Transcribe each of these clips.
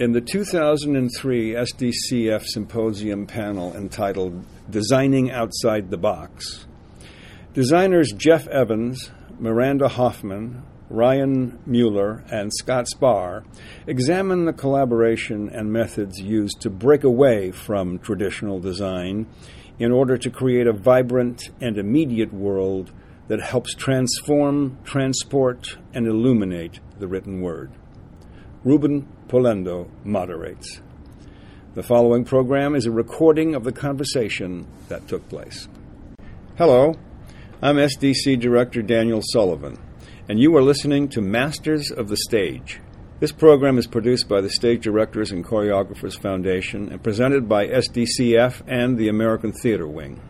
In the 2003 SDCF Symposium panel entitled Designing Outside the Box, designers Jeff Evans, Miranda Hoffman, Ryan Mueller, and Scott Spar examine the collaboration and methods used to break away from traditional design in order to create a vibrant and immediate world that helps transform, transport, and illuminate the written word. Ruben Polendo moderates. The following program is a recording of the conversation that took place. Hello, I'm SDC Director Daniel Sullivan, and you are listening to Masters of the Stage. This program is produced by the Stage Directors and Choreographers Foundation and presented by SDCF and the American Theater Wing.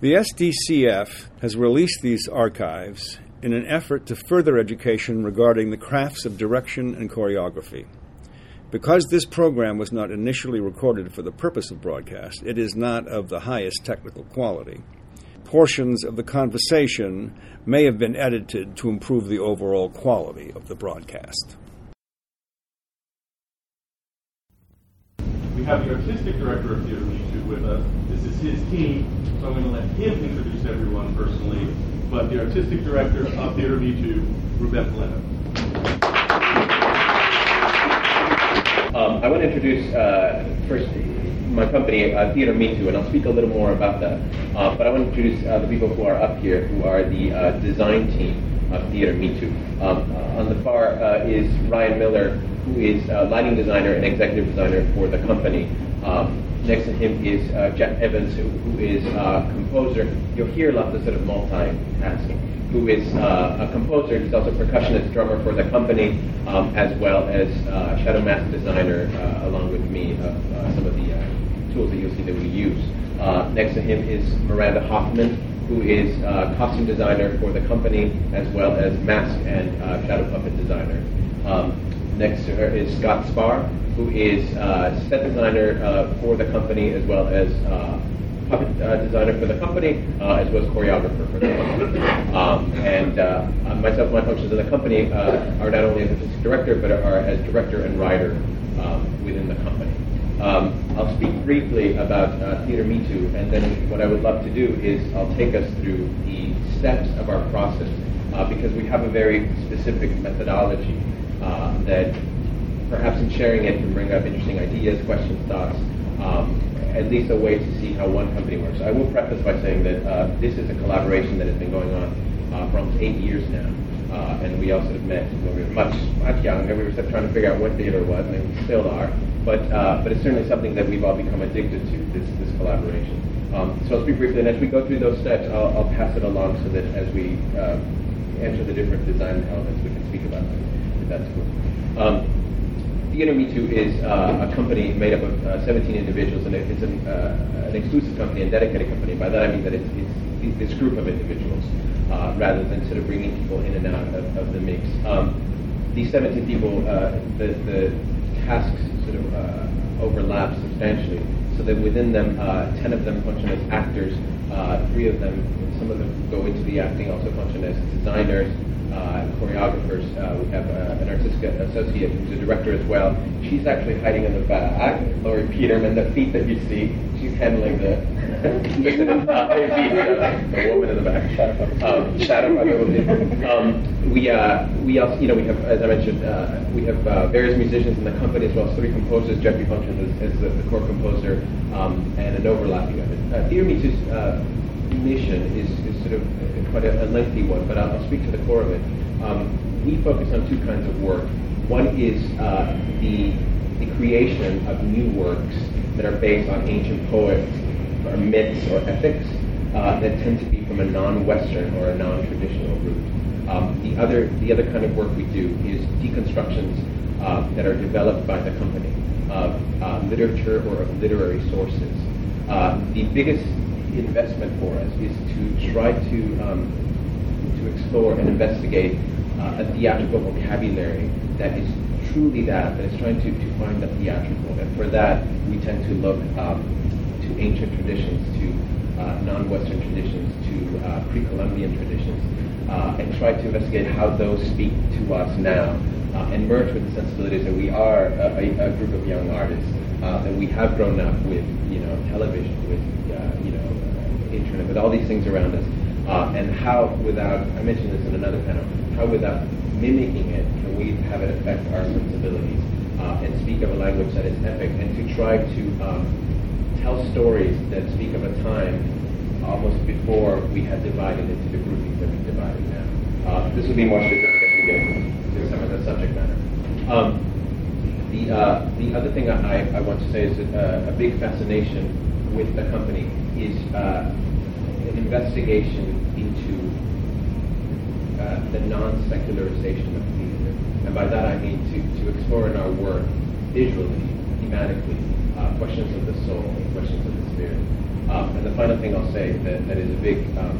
The SDCF has released these archives in an effort to further education regarding the crafts of direction and choreography. Because this program was not initially recorded for the purpose of broadcast, it is not of the highest technical quality. Portions of the conversation may have been edited to improve the overall quality of the broadcast. We have the artistic director of Theater with us. This is his team, so I'm going to let him introduce everyone personally but the artistic director of Theater Me Too, Ruben Polendo. Um, I want to introduce uh, first my company, uh, Theater Mitu, and I'll speak a little more about that. Uh, but I want to introduce uh, the people who are up here, who are the uh, design team of Theater Mitu. Um, on the far uh, is Ryan Mueller, who is a lighting designer and executive designer for the company. Um, Next to him is uh, Jeff Evans, who, who is a composer. You'll hear lots of sort of multitasking. Who is uh, a composer? He's also a percussionist, drummer for the company, um, as well as uh, shadow mask designer, uh, along with me, of uh, some of the tools that you'll see that we use. next to him is Miranda Hoffman, who is costume designer for the company, as well as mask and shadow puppet designer. Um, next to her is Scott Spar, who is uh, set designer uh, for the company as well as uh, puppet uh, designer for the company, uh, as well as choreographer for the company. Um, and uh, myself, my functions in the company are not only as artistic director, but are as director and writer um, within the company. Um, I'll speak briefly about Theater Me Too, and then what I would love to do is I'll take us through the steps of our process, because we have a very specific methodology that perhaps in sharing it can bring up interesting ideas, questions, thoughts, um, at least a way to see how one company works. I will preface by saying that uh, this is a collaboration that has been going on uh, for almost eight years now. Uh, and we also have met when we were much, much younger. We were trying to figure out what theater was, and we still are. But, uh, but it's certainly something that we've all become addicted to, this, this collaboration. Um, so I'll speak briefly, and as we go through those steps, I'll, I'll pass it along so that as we uh, enter the different design elements, we can speak about them, that's cool. Um, Theater Mitu is uh, a company made up of uh, 17 individuals, and it's an, uh, an, exclusive company and dedicated company. By that I mean that it's, it's this group of individuals, uh, rather than sort of bringing people in and out of, of the mix. Um, these 17 people, uh, the, the, tasks sort of uh, overlap substantially, so that within them, 10 of them function as actors, three of them, some of them go into the acting, also function as designers, uh, choreographers. Uh, we have uh, an artistic associate who's a director as well. She's actually hiding in the back. Laurie Peterman, the feet that you see, she's handling the, the woman in the back. Um, shadow um, we uh, we also you know we have as I mentioned uh, we have uh, various musicians in the company as well as three composers. Jeffrey functions as, as the, the, core composer um, and an overlapping of it. Theater Mitu's mission is, is sort of quite a, a lengthy one, but I'll, I'll, speak to the core of it. Um, we focus on two kinds of work. One is uh, the, the creation of new works that are based on ancient poets or myths or ethics uh, that tend to be from a non-Western or a non-traditional root. Um, the other the other kind of work we do is deconstructions uh, that are developed by the company of uh, literature or of literary sources. Uh, the biggest investment for us is to try to um, to explore and investigate uh, a theatrical vocabulary that is truly that, that is trying to, to find the theatrical. And for that, we tend to look um, to ancient traditions, to uh, non-Western traditions, to uh, pre-Columbian traditions. uh, and try to investigate how those speak to us now uh, and merge with the sensibilities that we are a, a, a group of young artists uh, that we have grown up with, you know, television, with, uh, you know, uh, internet, with all these things around us, uh, and how without, I mentioned this in another panel, how without mimicking it can we have it affect our sensibilities and speak of a language that is epic and to try to um, tell stories that speak of a time almost before we had divided into the groupings that we've divided now. Uh, this would be more specific as we get into some of the subject matter. Um, the, uh, the other thing I, I want to say is that uh, a big fascination with the company is uh, an investigation into uh, the non-secularization of theater. And by that I mean to, to explore in our work visually, thematically, uh, questions of the soul, questions of the spirit. Um, and the final thing I'll say that, that is a big um,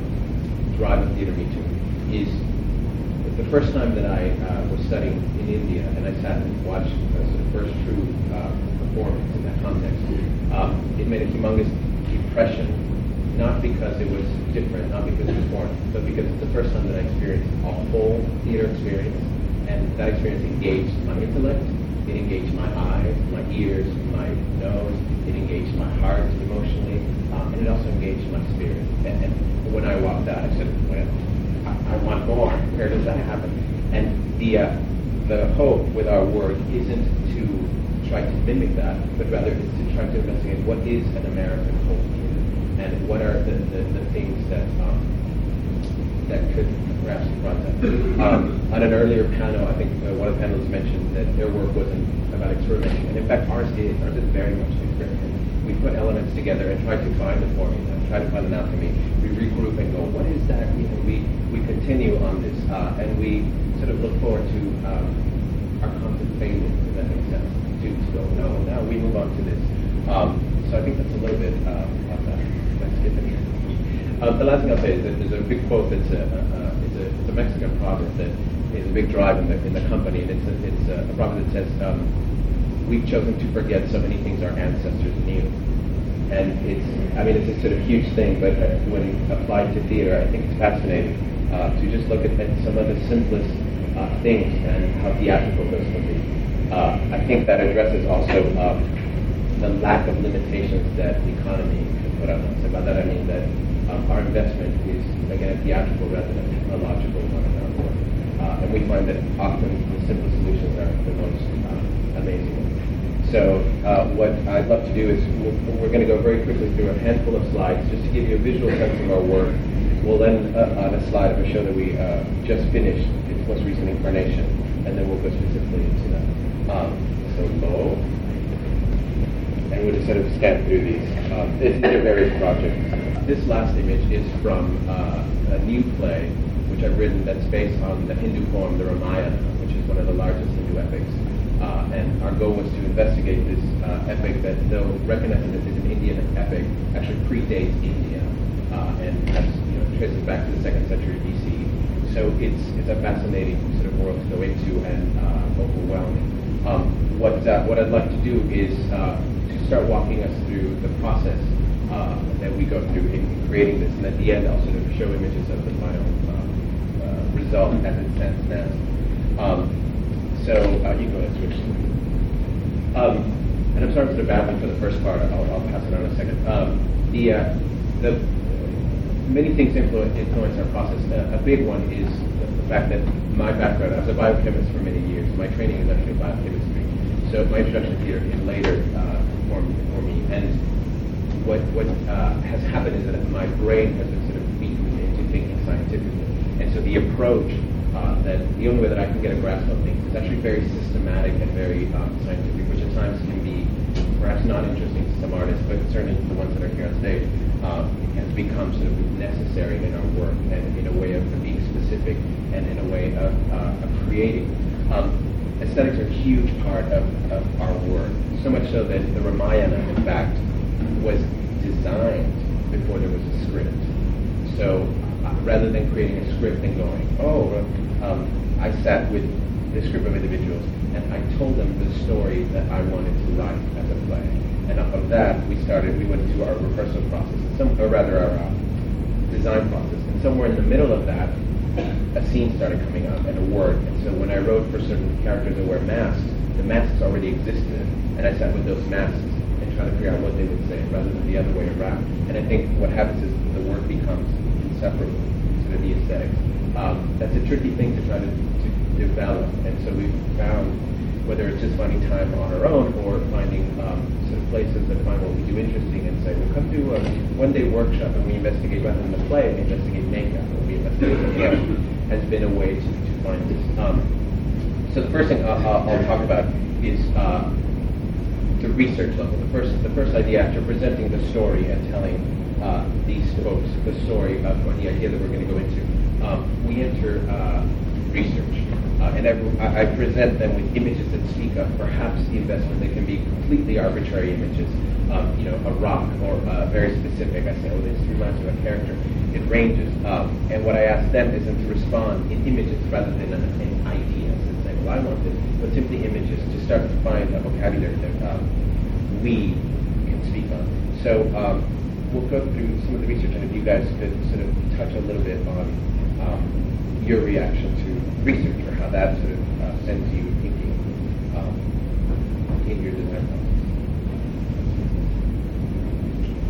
drive of Theatre Mitu is the first time that I uh, was studying in India and I sat and watched the sort of first true uh, performance in that context, um, it made a humongous impression, not because it was different, not because it was foreign, but because it's the first time that I experienced a whole theater experience, and that experience engaged my intellect, it engaged my eyes, my ears, my nose, it engaged my heart emotionally, um, and it also engaged my spirit. And, and when I walked out, I said, well, I, want more. Where does that happen? And the uh, the hope with our work isn't to try to mimic that, but rather it's to try to investigate what is an American culture and what are the, the, the things that um, that could perhaps confront that. Um, on an earlier panel, I think uh, one of the panelists mentioned that their work wasn't about experimenting, and in fact ours is. Ours is very much experimenting we put elements together and try to find the formula, try to find an alchemy. We regroup and go, what is that? You know, we, we continue on this, uh, and we sort of look forward to um, our contemplating, if that makes sense, to, go, no, now we move on to this. Um, so I think that's a little bit uh, of that. Let's get there. Uh, the last thing I'll say is that there's a big quote that's a, uh, it's a, it's a Mexican proverb that is a big drive in the, in the company, and it's a, it's a, a proverb that says, um, we've chosen to forget so many things our ancestors knew. And it's, I mean, it's a sort of huge thing, but uh, when applied to theater, I think it's fascinating uh, to just look at, some of the simplest uh, things and how theatrical those can be. Uh, I think that addresses also um, the lack of limitations that the economy can put on us. And by that I mean that um, our investment is, again, theatrical rather than a technological one. Uh, and we find that often the simple solutions are the most uh, amazing so uh, what I'd love to do is we're, we're going to go very quickly through a handful of slides just to give you a visual sense of our work. We'll end uh, on a slide of a show that we uh, just finished, its most recent incarnation, and then we'll go specifically into that. Um, so low, and we'll just sort of scan through these. Um, these are various projects. This last image is from uh, a new play which I've written that's based on the Hindu poem, the Ramayana, which is one of the largest Hindu epics. Uh, and our goal was to investigate this uh, epic that, though recognizing that it's an Indian epic, actually predates India uh, and has, you know, traces back to the second century BC. So it's it's a fascinating sort of world to go into and uh, overwhelming. Um, what uh, what I'd like to do is uh, to start walking us through the process that we go through in creating this, and at the end I'll sort of show images of the final result as it stands now. Um, so uh, you go ahead switch. Um, and I'm sorry for the babbling for the first part. I'll, I'll pass it on in a second. Um, the uh, the many things influence, influence our process. Uh, a big one is the, the, fact that my background, I was a biochemist for many years. My training is actually biochemistry. So my introduction to theater came later uh, for, for me. And what what uh, has happened is that my brain has been sort of beaten into thinking scientifically. And so the approach uh, that the only way that I can get a grasp of things is actually very systematic and very um, scientific, which at times can be perhaps not interesting to some artists, but certainly the ones that are here on stage, um, has become sort of necessary in our work and in a way of being specific and in a way of, uh, of creating. Um, aesthetics are a huge part of, of our work, so much so that the Ramayana, in fact, was designed before there was a script. So rather than creating a script and going, oh, um, I sat with this group of individuals and I told them the story that I wanted to write as a play. And off of that, we started, we went into our rehearsal process, some, or rather our uh, design process. And somewhere in the middle of that, a scene started coming up and a word. And so when I wrote for certain characters that wear masks, the masks already existed, and I sat with those masks and tried to figure out what they would say rather than the other way around. And I think what happens is the work becomes inseparable to the aesthetics. Um, that's a tricky thing to try to, to develop, and so we've found whether it's just finding time on our own or finding um, sort of places that find what we do interesting and say, well, come do a one-day workshop and we investigate rather than the play, we investigate makeup or we investigate hair has been a way to, to find this. Um, so the first thing I'll, I'll, I'll talk about is uh, the research level. The first, the first idea after presenting the story and telling uh, these folks the story of the idea that we're going to go into, um, we enter uh, research. Uh, and I, I, present them with images that speak of perhaps the investment. They can be completely arbitrary images, um, you know, a rock or uh, very specific. I say, oh, this reminds me of a character. It ranges. Um, and what I ask them is them to respond in images rather than in ideas and say, well, I want this, but simply images to start to find a vocabulary that um, we can speak on. So um, we'll go through some of the research, and if you guys could sort of touch a little bit on um, your reaction to research or how that sort of uh, sends you thinking um, in your design process.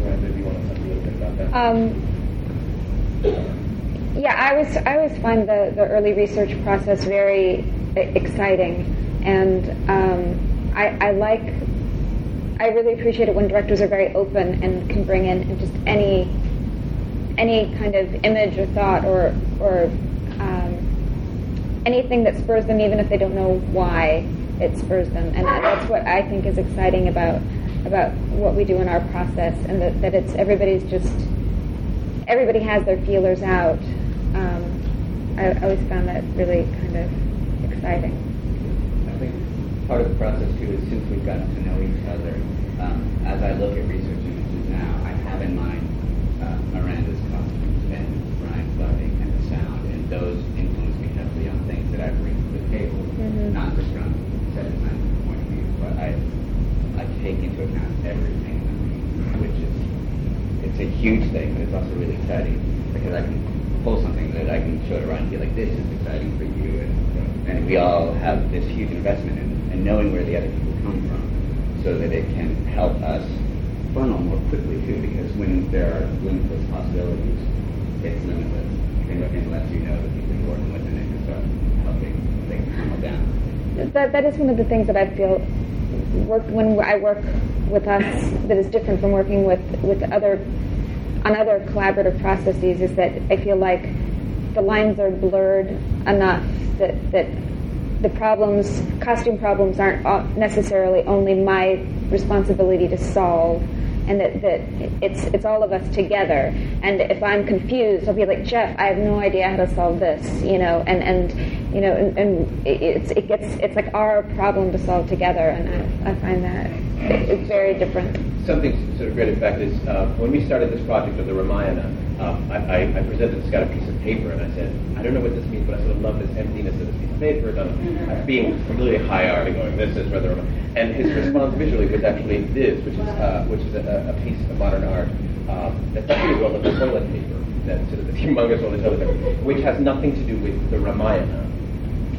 Miranda, do you want to talk a little bit about that? Um, yeah, I was I always find the, the early research process very exciting, and um, I, I like I really appreciate it when directors are very open and can bring in just any any kind of image or thought or or um, anything that spurs them, even if they don't know why it spurs them. And that's what I think is exciting about about what we do in our process, and that, that it's everybody's just everybody has their feelers out. Um, I, I always found that really kind of exciting. Part of the process too is since we've gotten to know each other, um, as I look at research images now, I have in mind uh, Miranda's costumes and Ryan's lighting and the sound, and those influence me heavily on things that I bring to the table, Mhm. not just from set design point of view, but I I take into account everything, which is it's a huge thing, but it's also really exciting because I can pull something that I can show to Ryan and be like, this is exciting for you, and and we all have this huge investment in, in knowing where the other people come from, so that it can help us funnel more quickly too. Because when there are limitless possibilities, it's limitless, and unless you know the people you're working with, and it can start helping things funnel down. That, that is one of the things that I feel work when I work with us that is different from working with, with other on other collaborative processes is that I feel like the lines are blurred enough that that the problems, costume problems, aren't necessarily only my responsibility to solve, and that, that it's it's all of us together. And if I'm confused, I'll be like Jeff, I have no idea how to solve this, you know, and and you know, and, and it's it gets it's like our problem to solve together, and I, I find that it's very different. Something sort of great, in fact, is uh, when we started this project of the Ramayana, um, I, I, presented Scott a piece of paper and I said, I don't know what this means, but I sort of love this emptiness of this piece of paper. And I'm being high art and going, this is where the And his response visually was actually this, which is uh, which is a, a piece of modern art um, that's actually well as the toilet paper, that's sort of the humongous roll of toilet paper, which has nothing to do with the Ramayana.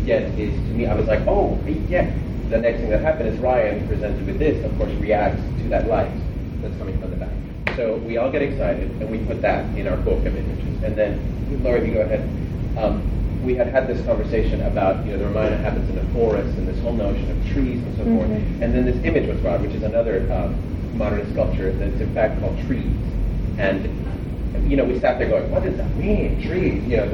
Yet is to me, I was like, oh, yeah. The next thing that happened is Ryan presented with this, of course, reacts to that light that's coming from the back. So we all get excited, and we put that in our book of images. And then, Laura, if you go ahead. Um, we had had this conversation about, you know, the Ramayana happens in a forest, and this whole notion of trees and so forth. Mhm. And then this image was brought, which is another um, modern sculpture that's in fact called Trees. And, you know, we sat there going, what does that mean, tree? You know,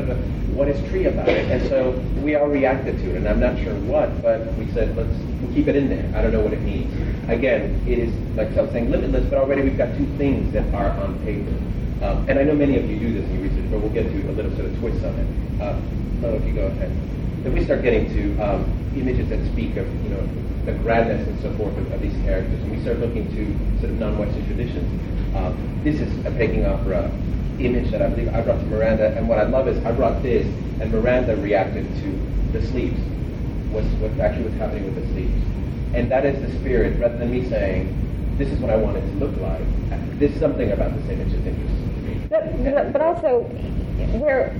what is tree about it? And so we all reacted to it, and I'm not sure what, but we said, let's keep it in there. I don't know what it means. Again, it is, like I was saying, limitless, but already we've got two things that are on paper. Um, and I know many of you do this in your research, but we'll get to a little sort of twist on it. Uh, no, if you go ahead. Then we start getting to um, images that speak of, you know, the grandness and so forth of, of these characters, and we start looking to sort of non-Western traditions. Um, this is a Peking opera image that I believe I brought to Miranda, and what I love is I brought this, and Miranda reacted to the sleeves. What's what actually what's happening with the sleeves, and that is the spirit. Rather than me saying, "This is what I want it to look like," there's something about this image that interests me. But, but, but also, we're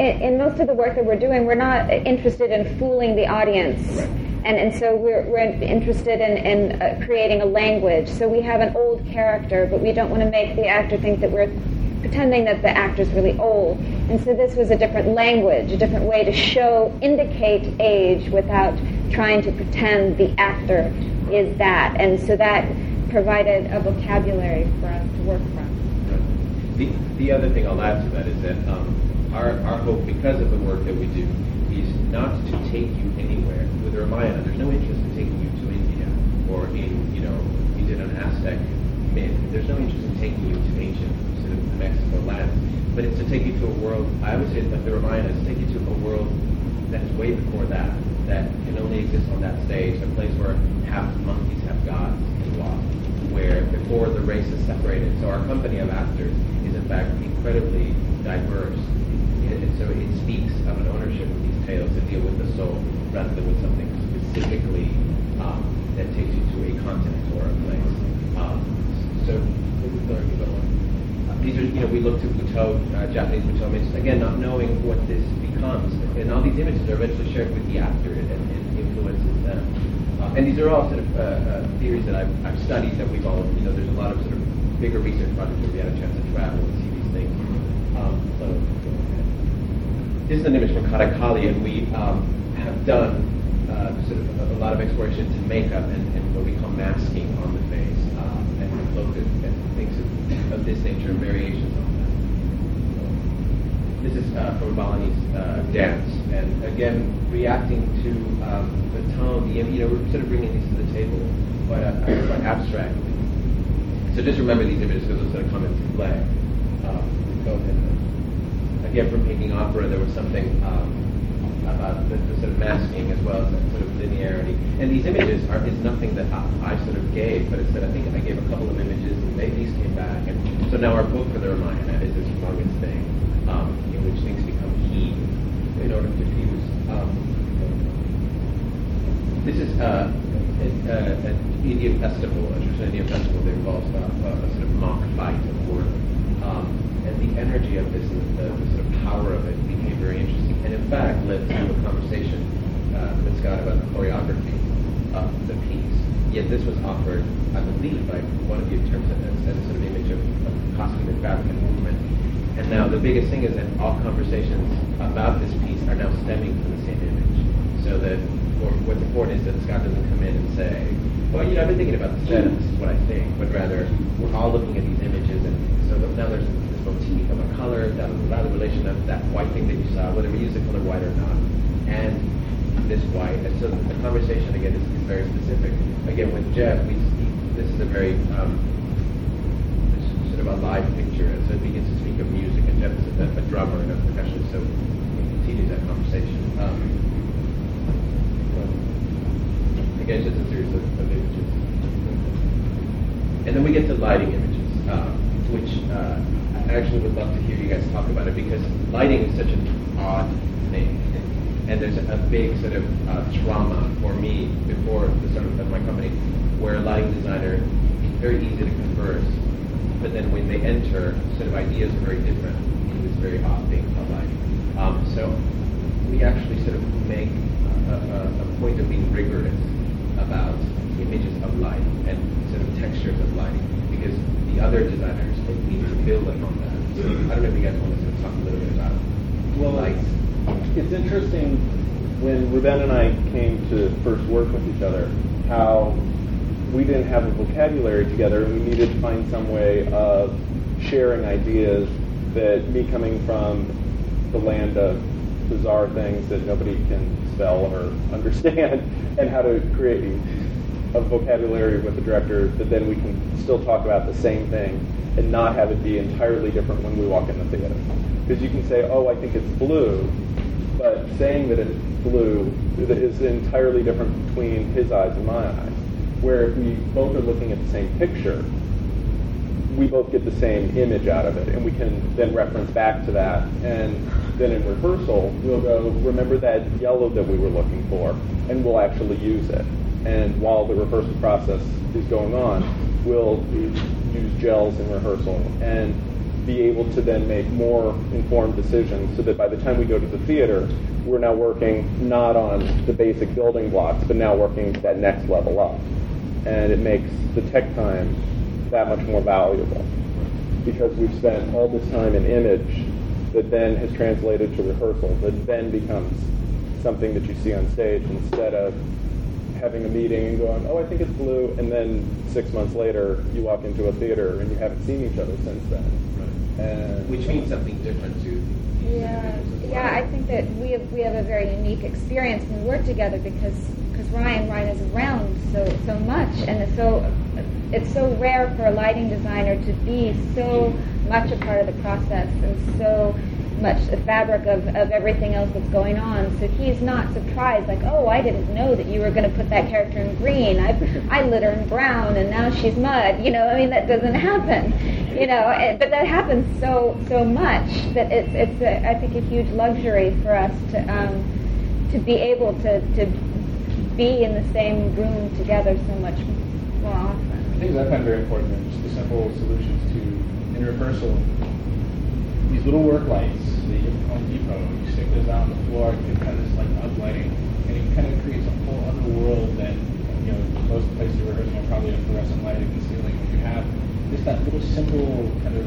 in, in most of the work that we're doing, we're not interested in fooling the audience. And, and so we're, we're interested in, in uh, creating a language. So we have an old character, but we don't want to make the actor think that we're pretending that the actor's really old. And so this was a different language, a different way to show, indicate age without trying to pretend the actor is that. And so that provided a vocabulary for us to work from. The, the other thing I'll add to that is that um, our, our hope, because of the work that we do, not to take you anywhere. With Ramayana, there's no interest in taking you to India or in, you know, you did an Aztec myth. There's no interest in taking you to ancient sort of Mexico lands. But it's to take you to a world, I would say that the Ramayana is to take you to a world that's way before that, that can only exist on that stage, a place where half monkeys have gods and involved, where before the race is separated. So our company of actors is in fact incredibly diverse. And so it speaks of an ownership of these tales that deal with the soul rather than with something specifically um, that takes you to a continent or a place. Um, so these are, you know, we look to Butoh, uh, Japanese Butoh images, again, not knowing what this becomes. And all these images are eventually shared with the actor and, and influences them. Uh, and these are all sort of uh, uh, theories that I've, I've studied that we've all, you know, there's a lot of sort of bigger research projects where we had a chance to travel and see these things. Um, so, is an image from Kathakali, and we um, have done uh, sort of a, a, lot of exploration into makeup and, and, what we call masking on the face, uh, and looked at, things of, of, this nature, variations on that. This is uh, from Balinese uh, dance, and again, reacting to um, the tone, the you know, we're sort of bringing these to the table quite, uh, quite abstractly. So just remember these images because those are going to come into play. Um, go ahead. Again, from Peking opera, there was something um, about the, the, sort of masking as well as that sort of linearity. And these images are is nothing that I, I sort of gave, but instead I think I gave a couple of images and they, these came back. And so now our book for the Ramayana is this humongous thing um, in which things become key in order to fuse. Um, this is uh, an Indian festival, a traditional Indian festival that involves uh, a sort of mock fight of war. Um, the energy of this and the, the, sort of power of it became very interesting. And in fact, led to a conversation uh, with Scott about the choreography of the piece. Yet this was offered, I believe, by one of you in terms of as, as a sort of image of, of costume and fabric and movement. And now the biggest thing is that all conversations about this piece are now stemming from the same image. So that what's important is that Scott doesn't come in and say, well, you know, I've been thinking about the set, this is what I think, but rather we're all looking at these images, and so now there's motif of a color, that, that the relation of that white thing that you saw, whether we use the color white or not, and this white. And so the conversation again is, is very specific. Again, with Jeff, we this is a very um, sort of a live picture, and so it begins to speak of music, and Jeff is a, a drummer and a percussionist, so we continue that conversation. Um, again, just a series of, of, images. And then we get to lighting images, uh, which uh, I actually would love to hear you guys talk about it because lighting is such an odd thing. And there's a, big sort of uh, trauma for me before the start of my company where a lighting designer is very easy to converse, but then when they enter, sort of ideas are very different. It's very odd thing about lighting. Um, so we actually sort of make a, a, a point of being rigorous about images of light and sort of textures of lighting because the other designers to build I don't know if you guys want to talk a little bit about well, lights. It's interesting when Ruben and I came to first work with each other, how we didn't have a vocabulary together and we needed to find some way of sharing ideas that me coming from the land of bizarre things that nobody can spell or understand and how to create a vocabulary with the director that then we can still talk about the same thing and not have it be entirely different when we walk in the theater. Because you can say, oh, I think it's blue, but saying that it's blue is entirely different between his eyes and my eyes. Where if we both are looking at the same picture, we both get the same image out of it, and we can then reference back to that. And then in rehearsal, we'll go, remember that yellow that we were looking for, and we'll actually use it. And while the rehearsal process is going on, we'll use gels in rehearsal. And be able to then make more informed decisions so that by the time we go to the theater, we're now working not on the basic building blocks, but now working that next level up. And it makes the tech time that much more valuable because we've spent all this time in image that then has translated to rehearsal, that then becomes something that you see on stage instead of having a meeting and going, oh, I think it's blue, and then six months later you walk into a theater and you haven't seen each other since then. And Which means something different to Yeah, yeah. I think that we have we have a very unique experience when we work together because because Ryan Ryan is around so so much, and it's so it's so rare for a lighting designer to be so much a part of the process and so much the fabric of, of everything else that's going on. So he's not surprised, like, oh, I didn't know that you were going to put that character in green. I I lit her in brown, and now she's mud. You know, I mean that doesn't happen. You know, it, but that happens so so much that it's it's a, I think a huge luxury for us to um, to be able to to be in the same room together so much more often. things I find very important are just the simple solutions to in rehearsal. These little work lights that you get from Home Depot, you stick those out on the floor, you get kind of this like UGG lighting, and it kind of creates a whole other world that you know most places you're rehearsing will probably have fluorescent lighting in the ceiling. When you have just that little simple kind of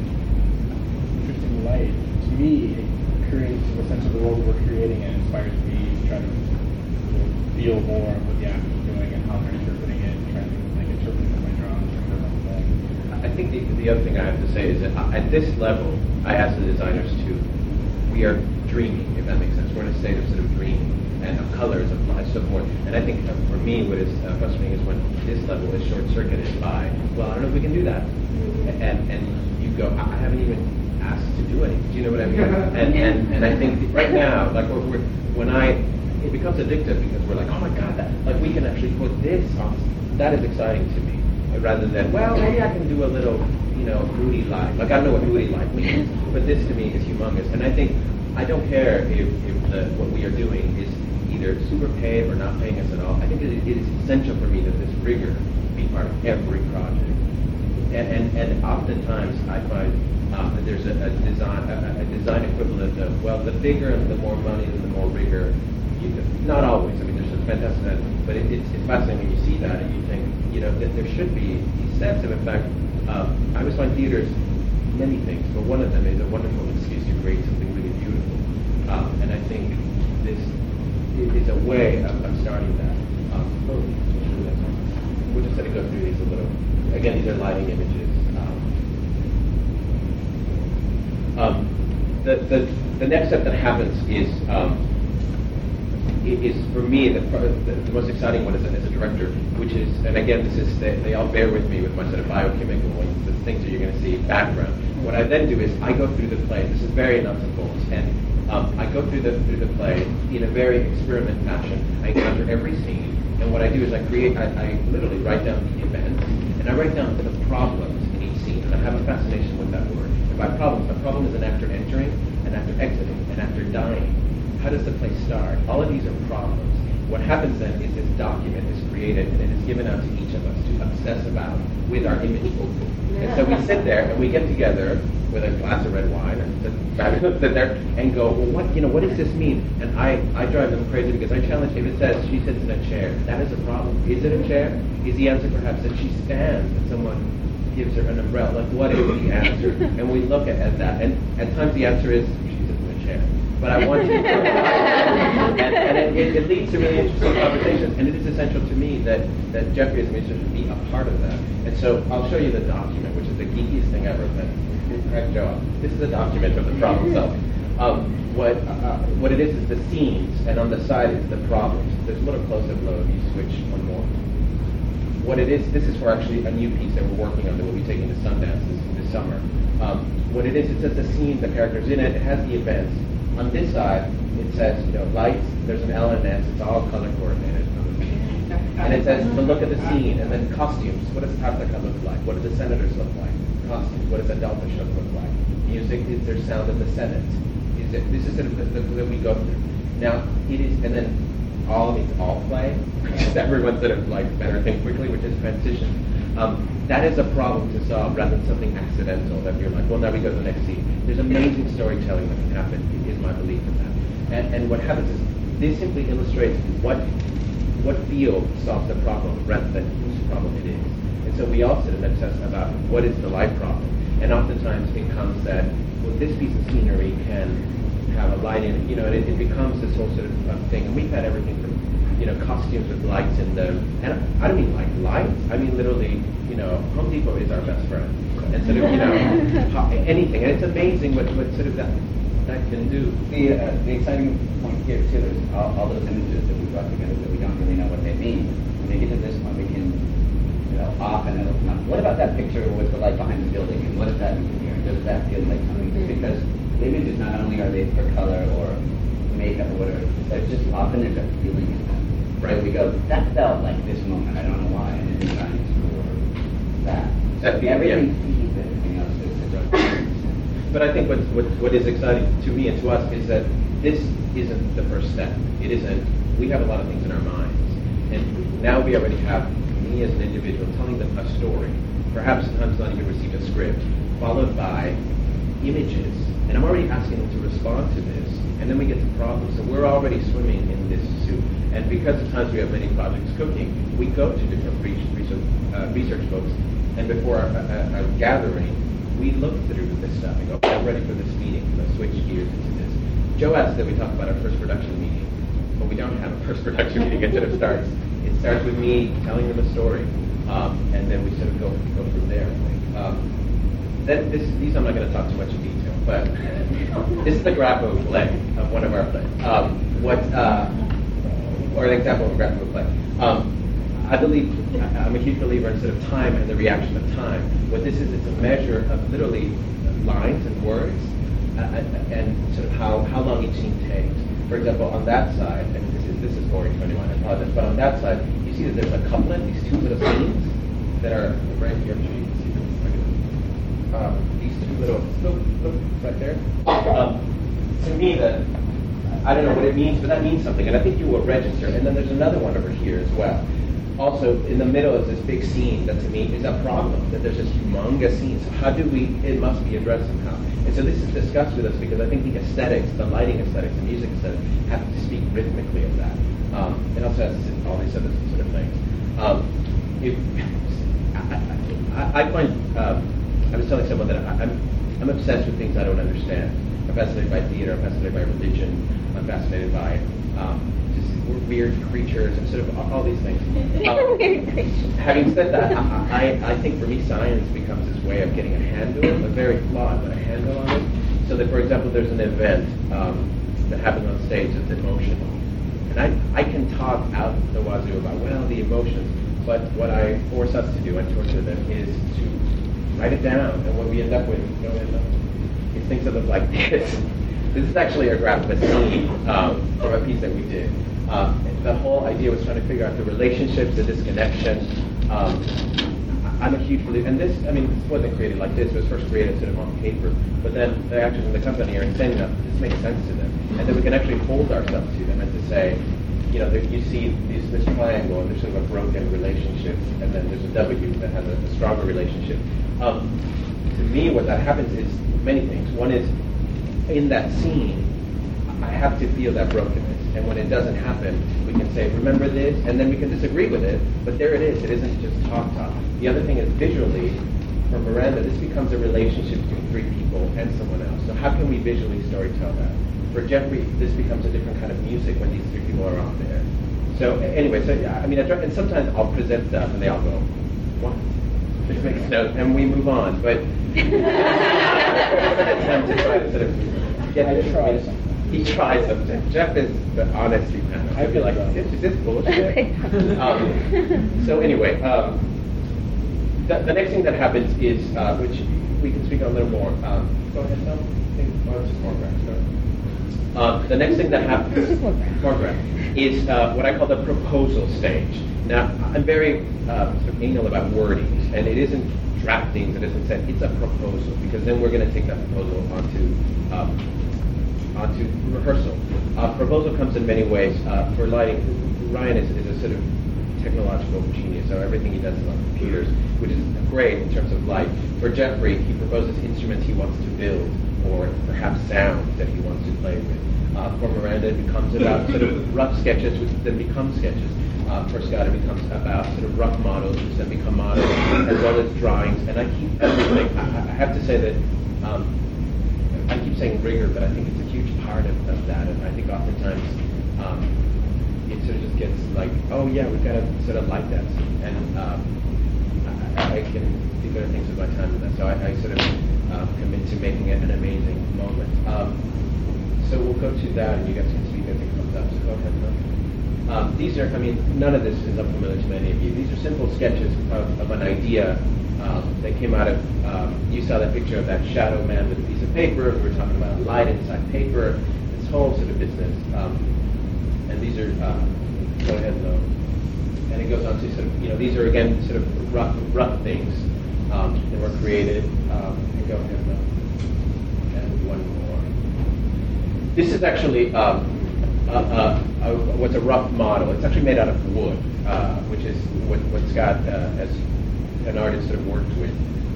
interesting light, to me, it creates a sense of the world we're creating and inspires me to try to feel more of what the actors are doing and how they're interpreting it, and trying to like interpret it in my drawings or whatever I'm saying. I think the, the other thing I have to say is that at this level, I ask the designers to, we are dreaming, if that makes sense. We're in a state of sort of dreaming and of colors, of so forth. And I think uh, for me, what is uh, frustrating is when this level is short-circuited by, well, I don't know if we can do that. And, and you go, I haven't even asked to do it. Do you know what I mean? And, and, and I think right now, like we're, we're, when I, it becomes addictive because we're like, oh my God, that, like we can actually put this on. That is exciting to me rather than, well, maybe I can do a little, you know, Rudy light. Like I know what Rudy light means, but this to me is humongous. And I think I don't care if, if the, what we are doing is either super paid or not paying us at all. I think it, it is essential for me that this rigor be part of every project. And, and, and oftentimes I find uh, that there's a, a design a, a design equivalent of well, the bigger and the more money and the more rigor. You, not always. I mean, fantastic, but it, it's, it's fascinating when you see that and you think, you know, that there should be these sets. And in fact, um, I always find theaters many things, but one of them is a wonderful excuse to create something really beautiful. Um, and I think this is a way of, of starting that. Um, oh, we're just going to go through these a little. Again, these are lighting images. Um, um, the, the, the next step that happens is um, is for me the, the, the, most exciting one as a, as a director, which is, and again, this is they, they all bear with me with my sort of biochemical the things that you're going to see background. What I then do is I go through the play. This is very nuts and bolts, and um, I go through the through the play in a very experiment fashion. I encounter every scene, and what I do is I create. I, I literally write down the events, and I write down the problems in each scene. And I have a fascination with that word. And by problems, a problem is an actor entering, an actor exiting, an actor dying. How does the play start? All of these are problems. What happens then is this document is created and it is given out to each of us to obsess about with our image. And so we sit there and we get together with a glass of red wine and sit there and go, well, what you know, what does this mean? And I, I drive them crazy because I challenge if it says she sits in a chair, that is a problem. Is it a chair? Is the answer perhaps that she stands and someone gives her an umbrella? Like what is the answer? And we look at, at that, and at times the answer is she sits in a chair but I want you to. and, and it, it, leads to really interesting conversations, and it is essential to me that, that Jeffrey as a musician should be a part of that. And so I'll show you the document, which is the geekiest thing ever. But correct, Joe. This is a document of the problem solving. Um, what uh, what it is is the scenes, and on the side is the problems. There's a little close-up low if you switch one more. What it is, this is for actually a new piece that we're working on that we'll be taking to Sundance this, this summer. Um, what it is, it's just the scene, the characters in it, it has the events, on this side, it says, you know, lights, there's an L and S, it's all color coordinated. And it says to look at the scene, and then costumes. What does Tartaka look like? What do the senators look like? Costumes. What does a Delta show look like? Music, is there sound of the Senate? Is it, this is sort of the, the, that we go through. Now, it is, and then all means all play, because everyone sort of like better think quickly, which is transition. Um, that is a problem to solve rather than something accidental that you're like, well, now we go to the next scene. There's amazing storytelling that can happen, is my belief in that. And, and what happens is this simply illustrates what what field solves the problem rather than whose problem it is. And so we all sit and obsess about what is the life problem. And oftentimes it comes that, well, this piece of scenery can have a light in it, you know, and it, it becomes this whole sort of uh, thing. And we've had everything from, you know, costumes with lights in them. And I don't mean like lights, I mean literally, you know, Home Depot is our best friend. And sort of, you know, anything. And it's amazing what, what sort of that, that can do. The, uh, the exciting point here too is all, all those images that we brought together that we don't really know what they mean. When they get to this point, we can, you know, often it'll come up. What about that picture with the light behind the building, and what does that mean here? Does that feel like something? Because the images not only are they for color or makeup or whatever, but just often there's a feeling in them. Right? We go, that felt like this moment. I don't know why, and it's science or that. That So yeah. everything else. It's But I think what, what, what is exciting to me and to us is that this isn't the first step. It isn't, we have a lot of things in our minds. And now we already have me as an individual telling them a story. Perhaps sometimes not even received a script, followed by images. And I'm already asking them to respond to this. And then we get to problems. So we're already swimming in this soup. And because of times we have many projects cooking, we go to different research, uh, research books. And before our, a, a gathering, we look through this stuff and go, okay, I'm ready for this meeting. Let's switch gears into this. Joe asked that we talk about our first production meeting, but we don't have a first production meeting. It sort of starts. It starts with me telling them a story, um, and then we sort of go go from there. Um, then this, these I'm not going to talk too much in detail, but this is the grapho play of one of our plays. Um, what uh, or an example of a graphical play. Um, I believe I'm a huge believer in sort of time and the reaction of time. What this is, it's a measure of literally lines and words, uh, uh, and sort of how, how long each scene takes. For example, on that side, and this is this is boring to anyone, I apologize, but on that side, you see that there's a couplet, these two little scenes that are right here. Um, these two little, look, look, right there. Um, to me, that I don't know what it means, but that means something, and I think you will register. And then there's another one over here as well. Also, in the middle is this big scene that to me is a problem, that there's this humongous scene. So how do we, it must be addressed somehow. And so this is discussed with us because I think the aesthetics, the lighting aesthetics, the music aesthetics have to speak rhythmically of that. Um, it also has all these other sort of things. Um, I, I, I find, um, I was telling someone that I, I'm, I'm obsessed with things I don't understand. I'm fascinated by theater, I'm fascinated by religion, I'm fascinated by um, just weird creatures and sort of all, all these things. Um, Having said that, I, I, I think for me science becomes this way of getting a handle, a very flawed, but a handle on it. So that, for example, there's an event um, that happens on stage that's emotional. And I, I can talk out the wazoo about, well, the emotions, but what I force us to do and torture them is to write it down. And what we end up with, you these things that look like this. This is actually a graph of a scene um, from a piece that we did. Um, the whole idea was trying to figure out the relationships, the disconnection. Um, I'm a huge believer, and this, I mean, this wasn't created like this. It was first created sort of on paper, but then the actors in the company are saying that this makes sense to them, and then we can actually hold ourselves to them and to say, you know, you see this triangle, and there's sort of a broken relationship, and then there's a W that has a, a stronger relationship. Um, to me, what that happens is many things. One is, in that scene, I have to feel that brokenness. And when it doesn't happen, we can say, remember this, and then we can disagree with it, but there it is. It isn't just talk talk. The other thing is visually, for Miranda, this becomes a relationship between three people and someone else. So how can we visually storytell that? For Jeffrey, this becomes a different kind of music when these three people are on there. So anyway, so yeah, I mean, I try, and sometimes I'll present stuff and they all go, what? Just makes notes, and we move on. But attempt to try to sort of get I this. try something. He tries something. Jeff is the honesty of. I He'll like, so. is this bullshit? um, so anyway, um, the, the next thing that happens is, uh, which we can speak on a little more. Um, go ahead, Tom. It's just more. Um, the next thing that happens, more is uh, what I call the proposal stage. Now, I'm very uh, sort of anal about wordings, and it isn't drafting, it isn't said, it's a proposal, because then we're going to take that proposal onto um, onto rehearsal. Uh, proposal comes in many ways. Uh, for lighting, Ryan is, is a sort of technological genius. So everything he does is on computers, which is great in terms of light. For Jeffrey, he proposes instruments he wants to build, or perhaps sounds that he wants to play with. Uh, for Miranda, it becomes about sort of rough sketches, which then become sketches. Uh, for Scott, it becomes about sort of rough models, which then become models, as well as drawings. And I keep everything. I, I have to say that um, I keep saying rigor, but I think it's a huge part of, of that. And I think oftentimes um, it sort of just gets like, oh yeah, we've got to sort of like that. And um, I, I can do better things with my time than that. So I, I sort of um, commit to making it an amazing moment. Um, so we'll go to that, and you guys can speak as it comes up. So go ahead. Um, these are, I mean, none of this is unfamiliar to many of you. These are simple sketches of, of an idea um, that came out of, um, you saw that picture of that shadow man with a piece of paper. We were talking about light inside paper, this whole sort of business. Um, and these are, uh, go ahead, though. And it goes on to sort of, you know, these are again sort of rough, rough things um, that were created. Um, and one more. This is actually um, uh, uh, uh, what's a rough model. It's actually made out of wood, uh, which is what, what Scott, uh, as an artist, sort of worked with.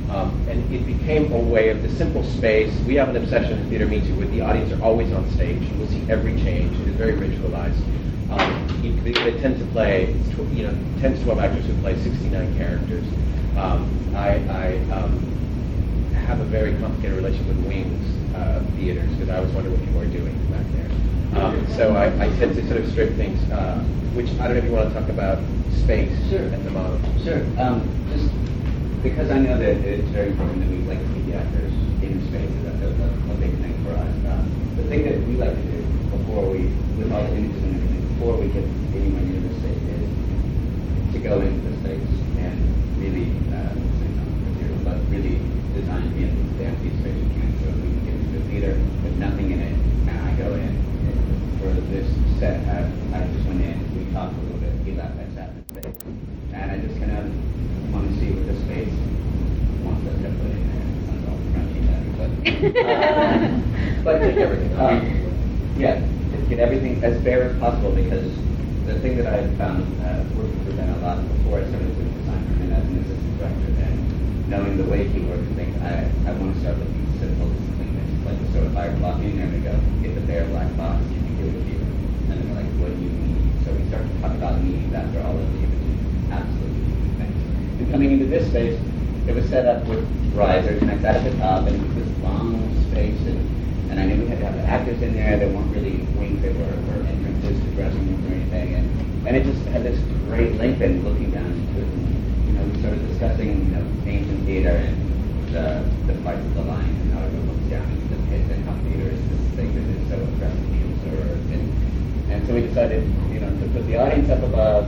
Um, and it became a way of the simple space. We have an obsession in Theater Mitu with the audience are always on stage. You will see every change. It is very ritualized. Um, they, they tend to play, tw- you know, 10 to 12 actors who play 69 characters. Um, I, I um, have a very complicated relationship with Wings uh, theaters because I always wonder what people are doing back there. Um, so I, I tend to sort of strip things, uh, which I don't know if you want to talk about space Sure. and the model. Sure. Um, just because I know that it's very important that we like to keep the actors in space. That's a, a, big thing for us. Uh, the thing that we like to do before we, with all the images and everything, before we get anywhere near the stage is to go into the space and really, uh, material, but really design in the empty space you can. So we can get into the theater with nothing in it, and I go in. For this set, I, I just went in, we talked a little bit, he left, I sat in space. And I just kind of want to see what the space wants us to put in there. That's all crunchy matter, but. Uh, but Take everything um, yeah, just get everything as bare as possible because the thing that I had found uh, working with Ben a lot before I started as a designer and as an assistant director, and knowing the way he works and things, I, I want to start looking simple, cleanness. Like, so if I walk in there and go, get the bare black box, you can give it you. And then like, what do you need? So we start to talk about needs after all of the. Absolutely things. And coming into this space, it was set up with risers, and I sat at the top, and it was this long space, and, and I knew we had to have the actors in there. They weren't really wings; they were, entrances to dressing rooms or anything, and and it just had this great length. And looking down into it, and, we started discussing you know ancient theater and the the fight of the lion, and how everyone looks down into the pit, and how theater is this thing that is so aggressively observed, and and so we decided, you know, to put the audience up above.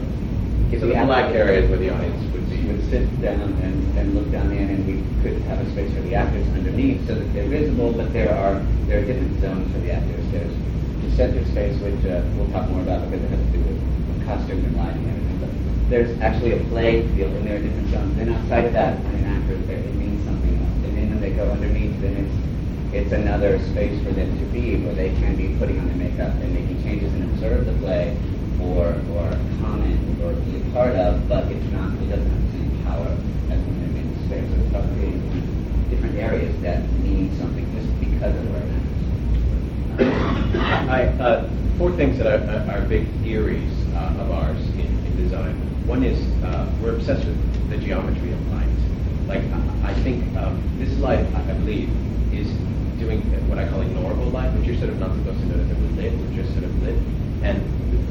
So the black area is where the audience would be. would sit down and, and look down in, and we could have a space for the actors underneath so that they're visible, but there are there are different zones for the actors. There's the center space, which uh, we'll talk more about because it has to do with costume and lighting and everything. But there's actually a play field, and there are different zones. Then outside of that, when an it means something else. And then when they go underneath, then it's it's another space for them to be, where they can be putting on their makeup and making changes and observe the play, or or comment or be a part of, but it's not. It doesn't have the same power as when they're in space. So it's different areas that mean something just because of where. I, uh, four things that are, are big theories uh, of ours in, in design. One is uh, we're obsessed with the geometry of lines. Like I, I think um, this light, I believe, is doing what I call ignorable light, which you're sort of not supposed to notice that we're lit, we're just sort of lit. And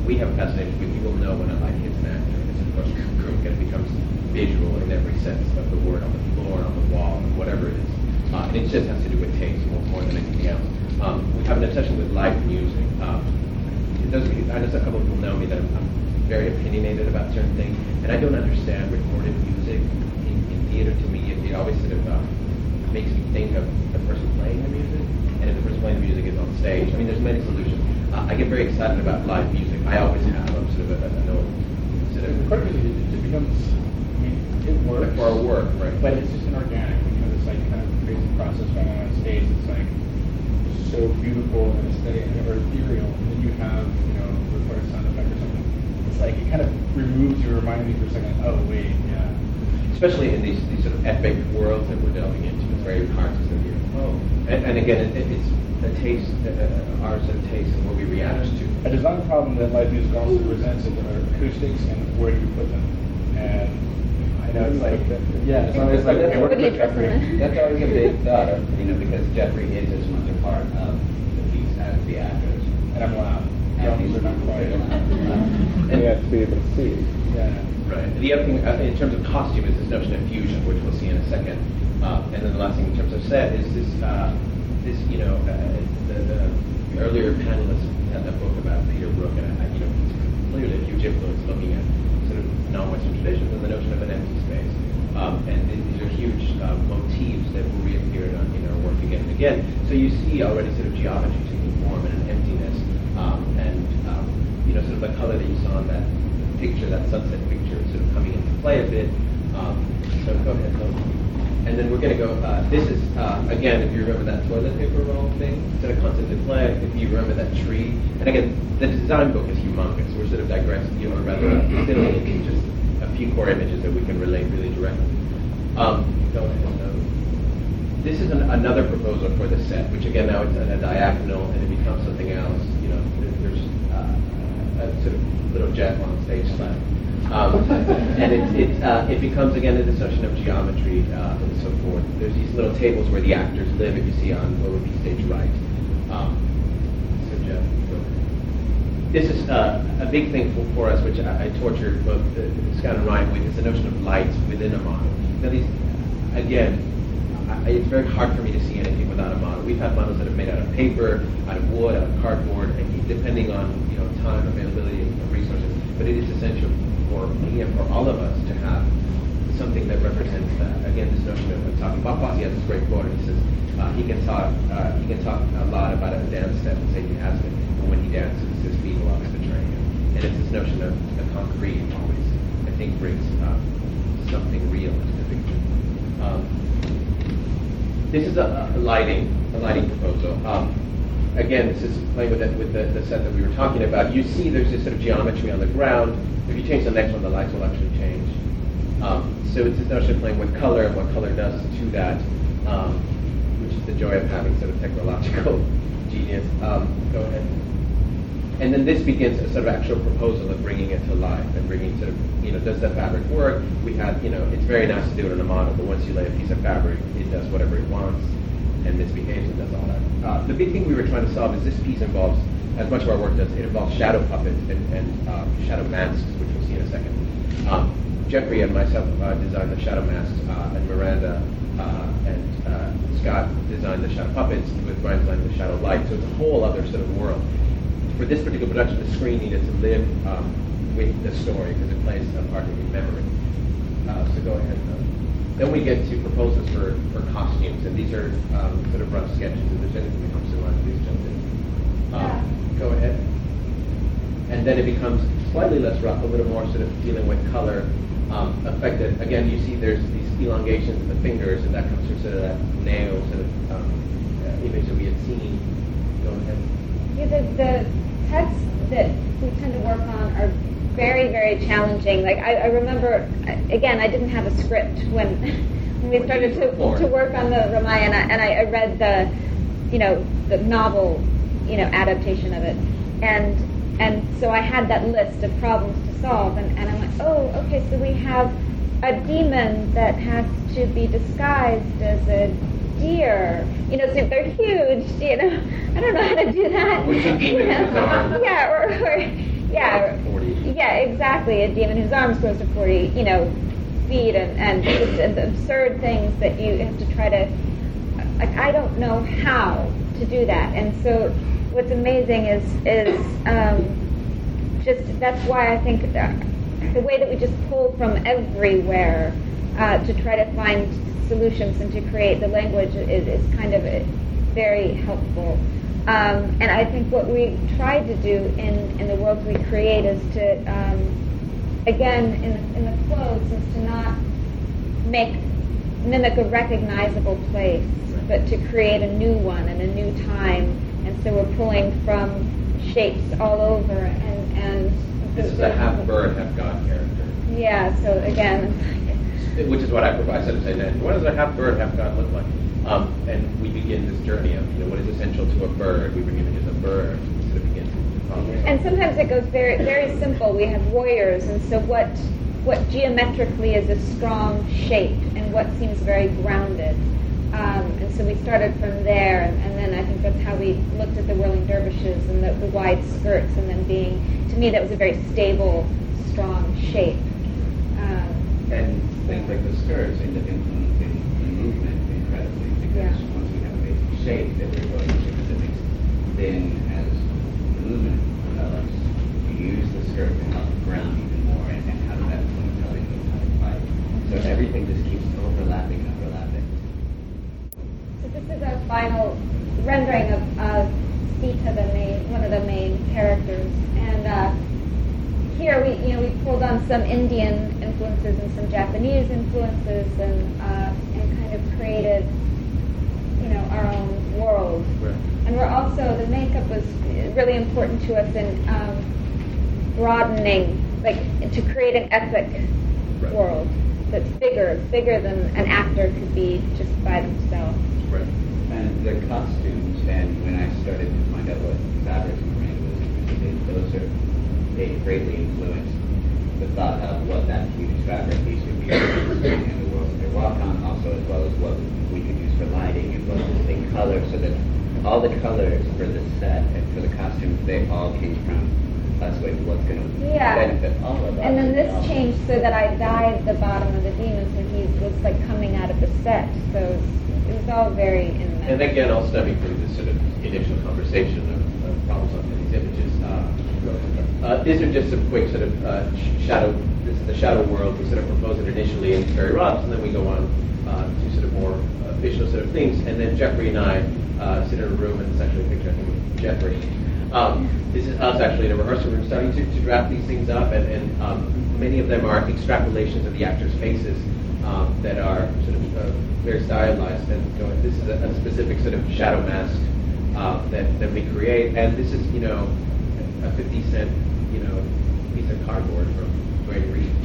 we have a fascination with you will know when a light hits an actor. It's of course true. It becomes visual in every sense of the word on the floor, on the wall, whatever it is. Uh, and it just has to do with taste more, more than anything else. Um, we have an obsession with live music. Um, those, I know a couple of people know me that I'm, I'm very opinionated about certain things, and I don't understand recorded music in, in theater. To me, it, it always sort of uh, makes me think of the person playing the music, and if the person playing the music is on stage, I mean, there's many solutions. Uh, I get very excited about live music. I always have. I'm sort of a, a no, sort of Part of it, it becomes, I mean, it works. for our work, right? But it's just inorganic because it's like kind of crazy process going on on stage. It's like so beautiful and aesthetic or ethereal. And then you have, you know, recorded sound effect or something it's like it kind of removes you, reminding you for a second. Oh wait, yeah. especially in these, these sort of epic worlds that we're delving into. It's very hard to sort of, oh, and, and again, it, it's a taste, uh, ours and taste, and what we react to. A design problem that live music also presents is their acoustics and where you put them. And I know it's like, yeah, it's always like, That's I work always- with Jeffrey. That's always a big thought, of, you know, because Jeffrey is as much a part of the piece as the actors. And I'm loud. Are not quite. And you have to be able to see. Yeah. Right. The other thing, uh, in terms of costume, is this notion of fusion, which we'll see in a second. Uh, and then the last thing in terms of set is this, uh, this you know, uh, the, the, earlier panelists had that book about Peter Brook, and I, you know, clearly a huge influence looking at sort of non-Western traditions and the notion of an empty space. Um, and th- these are huge uh, motifs that will reappear in our, in our work again and again. So you see already sort of geometry taking form and an emptiness, um, and um, you know, sort of the color that you saw in that picture, that sunset picture, sort of coming into play a bit. Um, so go ahead. And then we're going to go. Uh, this is uh, again, if you remember that toilet paper roll thing, instead of concept in play. If you remember that tree, and again, the design book is humongous. We're sort of digressing, you know, rather into just a few core images that we can relate really directly. Um, go ahead. This is an, another proposal for the set, which again now it's at a diagonal and it becomes something else. You know, there- there's uh, sort of little jet on stage slap. Um, and it, it, uh, it becomes again a discussion of geometry uh, and so forth. There's these little tables where the actors live, if you see on what would be stage right. Um, so Jeff. This is uh, a big thing for, for us, which I, I tortured both uh, Scott and Ryan with, is the notion of light within a model. Now these, again, I, it's very hard for me to see anything without a model. We've had models that are made out of paper, out of wood, out of cardboard, and depending on you know time, availability, of resources. But it is essential for me and for all of us to have something that represents that. Again, this notion of talking. Bob Fosse has this great quote. He says uh, he can talk uh, he can talk a lot about a dance step and say he has it, but when he dances, his feet will always betray him. And it's this notion of the concrete always, I think, brings uh, something real into the picture. Um, this is a, a lighting, a lighting proposal. Um, again, this is playing with, it, with the, the set that we were talking about. You see there's this sort of geometry on the ground. If you change the next one, the lights will actually change. Um, so it's this notion of playing with color and what color does to that, um, which is the joy of having sort of technological genius. Um, go ahead. And then this begins a sort of actual proposal of bringing it to life and bringing sort of, you know, does the fabric work? We had, you know, it's very nice to do it in a model, but once you lay a piece of fabric, it does whatever it wants and misbehaves and does all that. Uh, the big thing we were trying to solve is this piece involves, as much of our work does, it involves shadow puppets and, and uh, shadow masks, which we'll see in a second. Um, Jeffrey and myself uh, designed the shadow masks, uh, and Miranda uh, and Scott designed the shadow puppets, with Brian designing the shadow light. So it's a whole other sort of world for this particular production, the screen needed to live um, with the story because it plays a part in memory. So go ahead. Then we get to proposals for, for costumes, and these are um, sort of rough sketches. If there's anything that comes to mind, please jump in. Um, go ahead. And then it becomes slightly less rough, a little more sort of dealing with color. Um, affected again, you see there's these elongations in the fingers, and that comes from sort of that nail sort of um, uh, image that we had seen. Go ahead. Yeah, the, the texts that we tend to work on are very, very challenging. Like I, I remember, again, I didn't have a script when when we started to, to work on the Ramayana, and I, I read the, you know, the novel, you know, adaptation of it, and and so I had that list of problems to solve, and, and I went, oh, okay, so we have a demon that has to be disguised as a deer. You know, so they're huge. You know, I don't know how to do that. You know? Yeah, or, or yeah, or- 40. yeah, exactly. A demon whose arms grows to forty, you know, feet, and and just and the absurd things that you have to try to. Like I don't know how to do that, and so what's amazing is is um, just that's why I think that the way that we just pull from everywhere uh, to try to find solutions and to create the language is, is kind of very helpful. Um, and I think what we tried to do in, in the worlds we create is to, um, again, in, in the clothes, is to not make mimic a recognizable place, but to create a new one and a new time. And so we're pulling from shapes all over and, and This is a half bird, half god character, Yeah. So again, which is what I provide. Of say, what does a half bird, half god look like? Um, and we begin this journey of, you know, what is essential to a bird? We bring images of birds. We sort of begin to problem solve. and sometimes it goes very very simple. We have warriors, and so what what geometrically is a strong shape, and what seems very grounded. Um, and so we started from there, and, and then I think that's how we looked at the whirling dervishes and the, the wide skirts, and then being, to me, that was a very stable, strong shape. Um, And things like the skirts end up influencing the movement incredibly because Yeah. once we have a shape that we're going to specifics, then as the movement develops, we use the skirt to help ground even more and, and how does that influence how they fight. So everything just keeps overlapping and overlapping. So this is our final rendering of, of Sita, the main, one of the main characters. And uh, here we, you know, we pulled on some Indian influences and some Japanese influences, and uh, and kind of created, you know, our own world. And we're also the makeup was really important to us in um, broadening, like to create an epic Right. world that's bigger, bigger than an actor could be just by themselves. Right. And the costumes, and when I started to find out what fabrics Miranda was interested in, those are, they greatly influenced the thought of what that huge fabric piece would be in the world that they walk on, also as well as what we could use for lighting, as well as the color, so that all the colors for the set and for the costumes, they all came from us with what's going to Yeah. benefit all of us. And then this changed so that I dyed the bottom of the demons when he was like coming out of the set. So it was, it was all very in. And again, all stemming from this sort of initial conversation of, of problems on these images. Uh, uh, these are just some quick sort of uh, sh- shadow. This is the shadow world. We sort of propose it initially in Terry Robbs, and then we go on uh, to sort of more visual sort of things. And then Jeffrey and I uh, sit in a room, and it's actually a picture I think of Jeffrey. Um, this is us actually in a rehearsal room starting to, to draft these things up, and, and um, many of them are extrapolations of the actors' faces um, that are sort of uh, very stylized. And you know, this is a, a specific sort of shadow mask uh, that, that we create, and this is you know a 50 cent you know piece of cardboard from.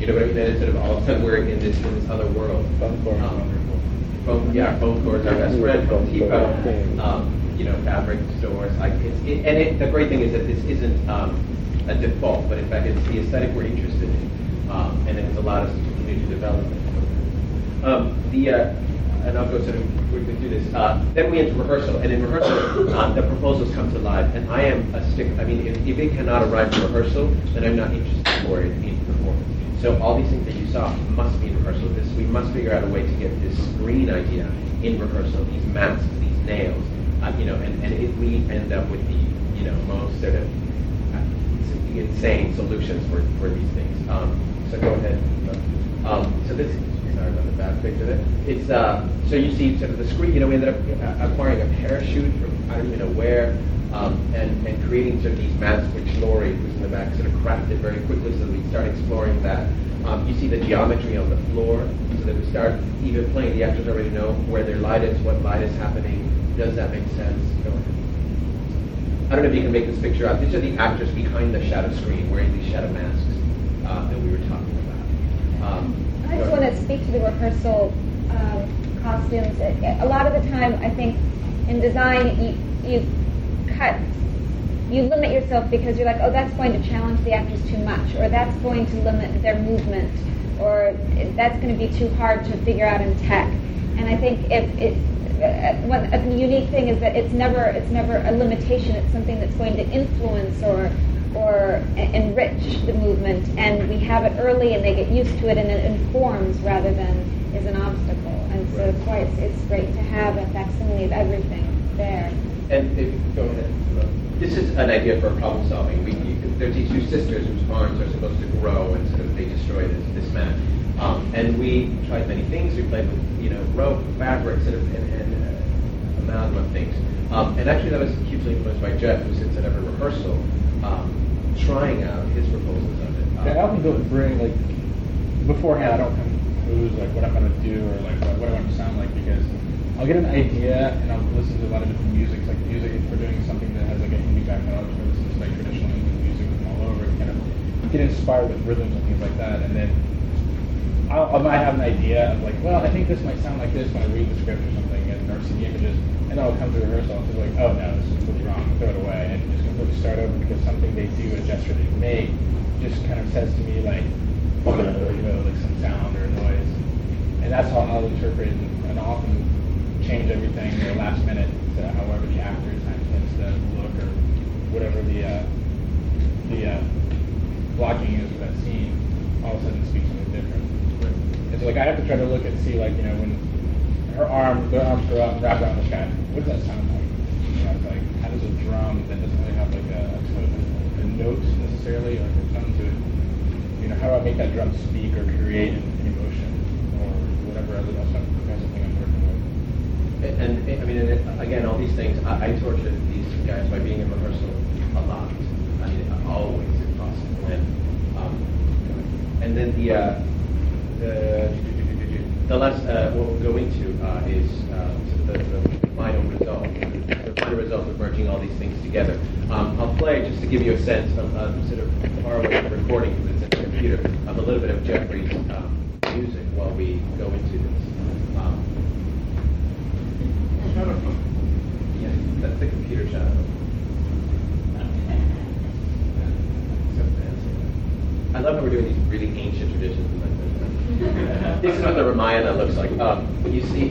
You know what I mean? And it's sort of all of we're in this in this other world. Phone. Um, phone, yeah, phone cords are best friend. Home Depot, um, you know, fabric stores. Like it's, it, and it, the great thing is that this isn't um, a default, but in fact it's the aesthetic we're interested in, um, and it's allowed us to continue to develop it. Um, the uh, and I'll go sort of quickly through this. Uh, then we enter rehearsal, and in rehearsal, uh, the proposals come to life. And I am a stick. I mean, if, if it cannot arrive to rehearsal, then I'm not interested for it in performance. So all these things that you saw must be in rehearsal. This we must figure out a way to get this screen idea in rehearsal. These masks, these nails, uh, you know, and, and it, we end up with the you know most sort of uh, insane solutions for, for these things. Um, so go ahead. Um, so this sorry about the bad picture there. It's uh, so you see sort of the screen. You know, we ended up acquiring a parachute from I don't even know where, um, and and creating sort of these masks, which Lori, who's in the back, sort of crafted very quickly, so that we start exploring that. Um, you see the geometry on the floor, so that we start even playing. The actors already know where their light is, what light is happening. Does that make sense? I don't know if you can make this picture out. These are the actors behind the shadow screen wearing these shadow masks uh, that we were talking about. Um, I just want to speak to the rehearsal um, costumes. A lot of the time, I think in design, you, you cut, you limit yourself because you're like, oh, that's going to challenge the actors too much, or that's going to limit their movement, or that's going to be too hard to figure out in tech. And I think if it, uh, one a unique thing is that it's never it's never a limitation. It's something that's going to influence or or enrich the movement, and we have it early, and they get used to it, and it informs rather than is an obstacle. And so of course, it's, it's great to have a facsimile of everything there. And if, go ahead. This is an idea for problem solving. We, you, there's these two sisters whose arms are supposed to grow, and sort of they destroy this, this man. Um, and we tried many things. We played with you know rope, fabric, sort of, and, and uh, amalgam of things. Um, and actually, that was hugely influenced by Jeff, who sits at every rehearsal, um, trying out his proposals of it. Um, Yeah, I often don't bring like beforehand. I don't compose like what I'm gonna do or like what, what I want to sound like because I'll get an idea and I'll listen to a lot of different music. Like music, if we're doing something that has like a Hindi background, I'll listen to like traditional Indian music from all over kind of get inspired with rhythms and things like that, and then I'll, I might have an idea of like, well, I think this might sound like this when I read the script or something, and or see the images, and then I'll come to rehearsal and be like, oh no, this is completely wrong, throw it away, and just completely start over because something they do, a gesture they make, just kind of says to me like, oh, you know, like some sound or noise, and that's how I'll interpret and often change everything the last minute to however the actor tends to look or whatever the uh, the uh, blocking is of that scene. All of a sudden, speaks something different. And so, like, I have to try to look and see, like, you know, when her arm, their arms go and wrap around the guy, what does that sound like? You know, it's like, how does a drum that doesn't really have like a, a, a note necessarily or a tone to it? You know, how do I make that drum speak or create an, emotion or whatever else I'm, of? And, I mean, again, all these things, I, I torture these guys by being in rehearsal a lot. I mean, always if possible. And, um, and then the, uh, the, the last, uh, what we'll go into uh, is uh, the, the final result, the final result of merging all these things together. Um, I'll play, just to give you a sense of sort of far away from recording because it's in the computer, of a little bit of Jeffrey's um, music while we go into this. Um, yeah, that's the computer shadow. I love how we're doing these really ancient traditions. this is what the Ramayana looks like. Um, you see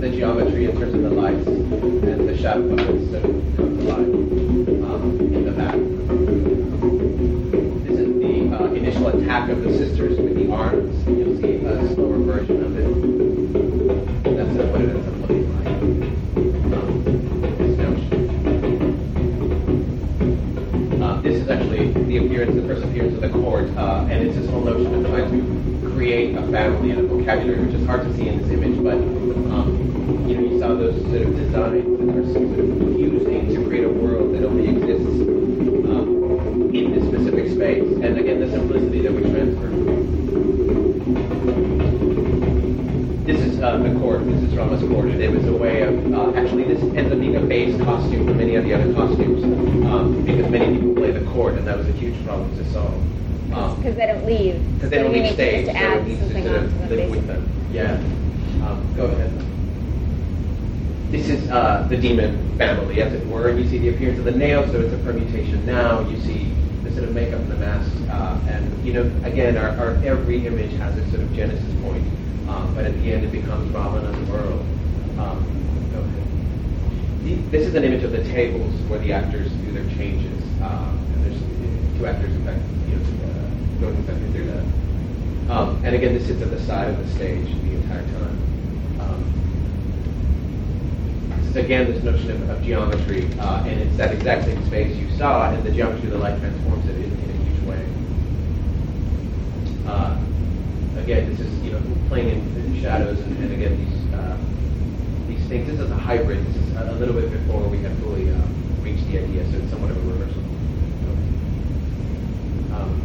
the geometry in terms of the lights and the shadow puppets that come to life um, in the back. This is the uh, initial attack of the sisters with the arms. You'll see a slower version of it. That's what it ends the appearance, the first appearance of the court, uh, and it's this whole notion of trying to create a family and a vocabulary, which is hard to see in this image, but um, you know, you saw those sort of designs that are sort of fusing to create a world that only exists um, in this specific space. And again, the simplicity that we transfer. This is uh, the court. This is Rama's court, and it was a way of uh, actually this ends up being a base costume for many of the other costumes um, because many people court, and that was a huge problem to solve. Um, Because they don't leave. because they So don't leave stage, to so it add needs to something sort of to them, live with them. Yeah. Um, go ahead. This is uh, the demon family, as it were, and you see the appearance of the nail, so it's a permutation now. You see the sort of makeup and the mask, uh, and you know, again, our, our every image has its sort of genesis point, um, but at the end it becomes Ravana's world. Um, go ahead. The- This is an image of the tables where the actors do their changes. Um, actors, in fact, you know, uh, through that. Um, and again, this sits at the side of the stage the entire time. Um, this is again this notion of, of geometry, uh, and it's that exact same space you saw, and the geometry of the light transforms it in, in a huge way. Uh, again, this is you know playing in, in shadows, and, and again these uh, these things. This is a hybrid. This is a, a little bit before we have fully uh, reached the idea, so it's somewhat of a reversal. Um,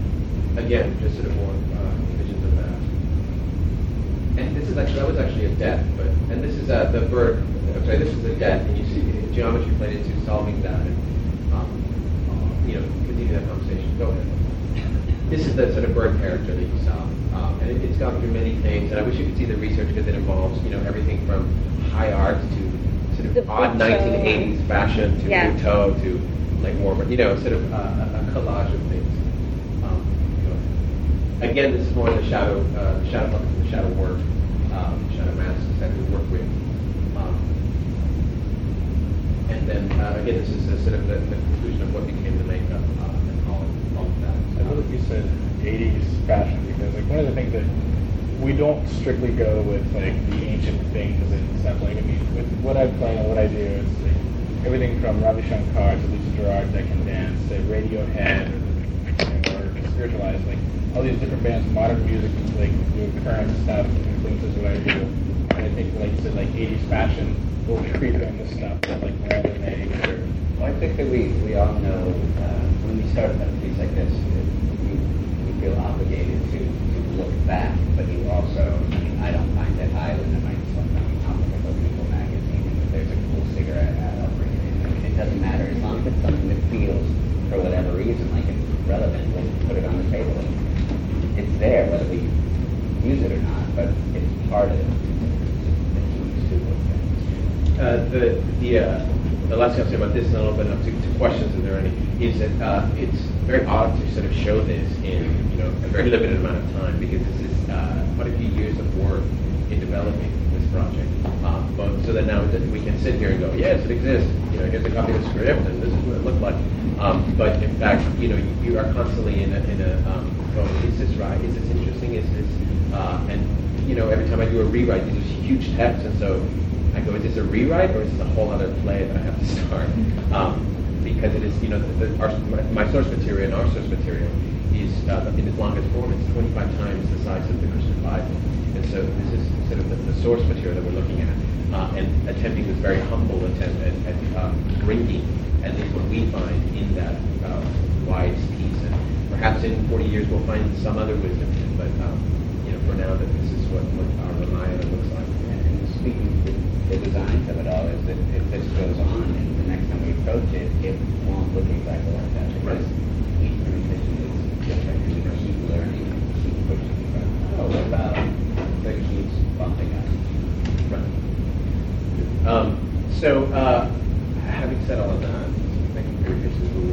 again, just sort of more uh, visions of that. And this is actually that was actually a death, but and this is uh, the bird. I'm sorry, this is a death, and you see geometry played into solving that, and um, uh, you know continue that conversation. Go ahead. This is the sort of bird character that you saw, um, and it, it's gone through many things. And I wish you could see the research because it involves you know everything from high art to sort of The odd Butoh. 1980s fashion to Yeah. Butoh to like more, you know, sort of uh, a, a collage of things. Again, this is more the shadow, uh, the shadow the shadow work, um, shadow masks that we work with. Um, and then uh, again, this is the, sort of the, the conclusion of what became the makeup uh, and all of, all of that. I love you said 80s fashion because like one of the things that we don't strictly go with like the ancient things and stuff like I mean with what I play and what I do it's like everything from Ravi Shankar to Lisa Gerrard Dead Can Dance to Radiohead spiritualized like all these different bands modern music like do current stuff influences what I do and I think like you said like 80s fashion will creep in the stuff that like whenever made or Well, I think that we, we all know uh, when we start a piece like this, we, we feel obligated to, to look back, but you also, I mean, I don't find it island, it might sometimes come with a People magazine, and if there's a cool cigarette ad, I'll bring it in. I mean, it doesn't matter, as long as it's something that feels, for whatever reason, like relevant when we put it on the table. It's there whether we use it or not, but it's part of the uh, the the, uh, the last thing I'll say about this, and I'll open up to, to questions if there are any, is that uh, it's very odd to sort of show this in you know a very limited amount of time because this is uh, quite a few years of work in developing this project. Um, but so that now that we can sit here and go, yes, it exists. You know, here's a copy of the script, and this is what it looked like. Um, but in fact, you know, you are constantly in a, in a um, going, is this right? Is this interesting? Is this uh, and you know, every time I do a rewrite, these are huge texts, and so I go, is this a rewrite or is this a whole other play that I have to start? Um, because it is, you know, the, the, our, my, source material and our source material is uh, in its longest form. It's 25 times the size of the Christian Bible, and so this is sort of the, the source material that we're looking at, uh, and attempting this very humble attempt at, at uh, bringing at least what we find in that uh, wise piece. And perhaps in 40 years we'll find some other wisdom, but um, you know, for now, that this is what, what our Ramayana looks like. And speaking the designs of it all is that if this goes on and the next time we approach it, it won't look exactly like that because right. each rendition is different and we keep learning, keep pushing. Oh, what about that keeps bumping us? Right. Um, so, uh, having said all of that, thank you for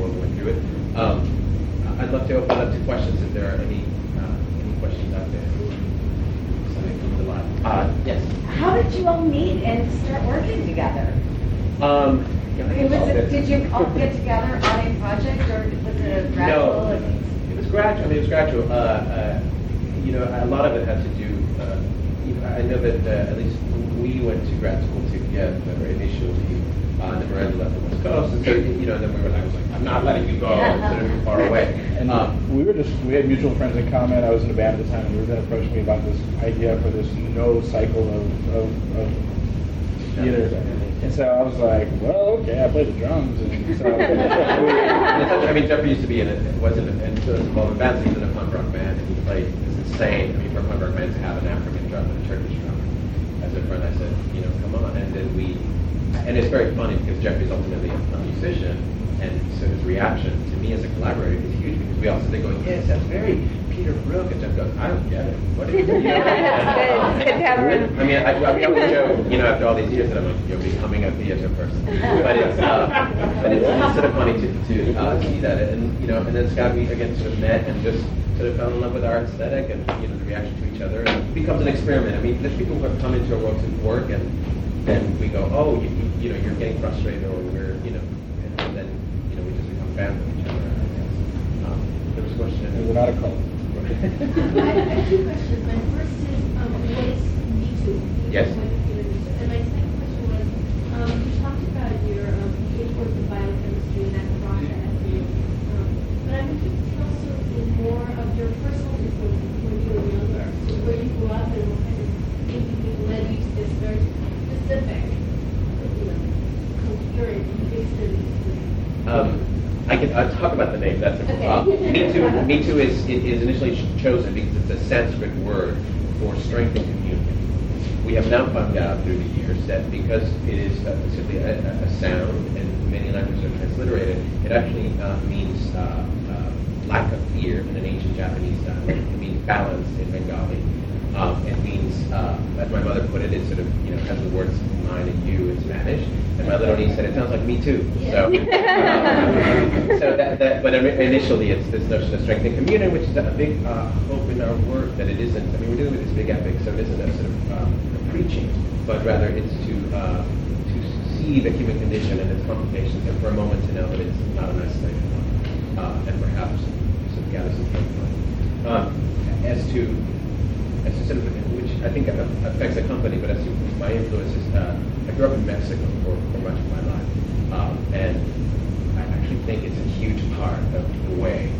your patience. We through it. Um, I'd love to open up to questions if there are any uh, any questions out there. Something from the live. Uh, yes. How did you all meet and start working together? Um, I mean, was it, did you all get together on a project, or was it a gradual? No, it was gradual. I mean, it was gradual. Uh, uh, you know, a lot of it had to do. Uh, you know, I know that uh, at least we went to grad school together initially. And then Miranda left the West Coast, and so you know, then we were. I was like, I'm not letting you go. Consider me far away. And um, we were just we had mutual friends in common. I was in a band at the time, and Ruben approached me about this idea for this no cycle of, of, of theater. And so I was like, well, okay, I play the drums. And so, I mean, Jeffrey used to be in it, wasn't it? And so involved in bands, he's in a punk rock band, and he played, it's insane. I mean, for a punk rock band to have an African drum and a Turkish drum. As a friend, I said, you know, come on. And then we, and it's very funny because Jeffrey's ultimately a musician, and so his reaction to me as a collaborator is huge because we all sit there going, yes, that's very Peter Brook, and Jeff goes, I don't get it. What is it? You know? I mean, I, I, I would joke, you know, after all these years that I'm like, you're becoming a theater person. But it's, uh, but it's, it's sort of funny to, to uh, see that. And, you know, and then Scott, we again sort of met and just sort of fell in love with our aesthetic and, you know, the reaction to each other. And it becomes an experiment. I mean, there's people who have come into our world to work and then we go, oh, you, you know, you're getting frustrated or we're, you know, and then, you know, we just become fans of each other, I guess. Um, there was a question. We're not a cult. I have two questions. My first is, um, what is Me Too? Yes. And my second question was, um, you talked about your um, towards the biochemistry and that process. Um, but I'm interested also in more of your personal influences when you were younger. So where you grew up and what kind of thinking led you to this very specific, you know, coherent history. Um, I can I'll talk about the name. That's a, okay. uh, Mitu. Me Too is, is initially chosen because it's a Sanskrit word for strength and communion. We have now found out through the years that because it is uh, simply a, a, sound and many languages are transliterated, it actually uh, means uh, uh, lack of fear in an ancient Japanese style. It means balance in Bengali. Um, it means, uh, as my mother put it, it sort of you know has the words mine and you in Spanish. And my little niece said, "It sounds like me too." So, um, so that, that, but initially, it's this notion of strength and communion, which is a big uh, hope in our work that it isn't. I mean, we're dealing with this big epic, so it isn't a sort of um, preaching, but rather it's to uh, to see the human condition and its complications, and for a moment to know that it's not an isolated one, uh, and perhaps sort of gather some hope. Um, as to as sort of which I think affects the company, but as to my influences, uh, I grew up in Mexico for, for much of my life, um, and I actually think it's a huge part of the way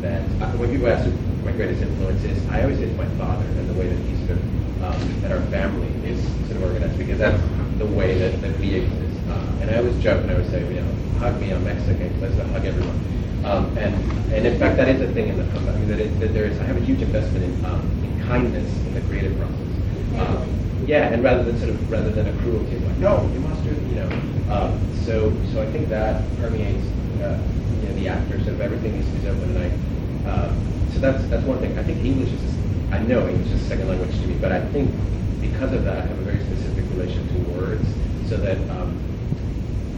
that uh, when people ask who my greatest influence is, I always say it's my father and the way that he sort of um, that our family is sort of organized because that's the way that, that we exist. Uh, and I always joke and I always say, you know, hug me, I'm Mexican, let's hug everyone. Um, and and in fact, that is a thing in the company. That, it, that there is. I have a huge investment in um, kindness in the creative process. Um, yeah, and rather than sort of rather than a cruelty, like no, you must do, you know. Um, so so I think that permeates uh, you know, the actors of everything is, is open, I. Uh, so that's that's one thing. I think English is. I know English is a second language to me, but I think because of that, I have a very specific relation to words, so that um,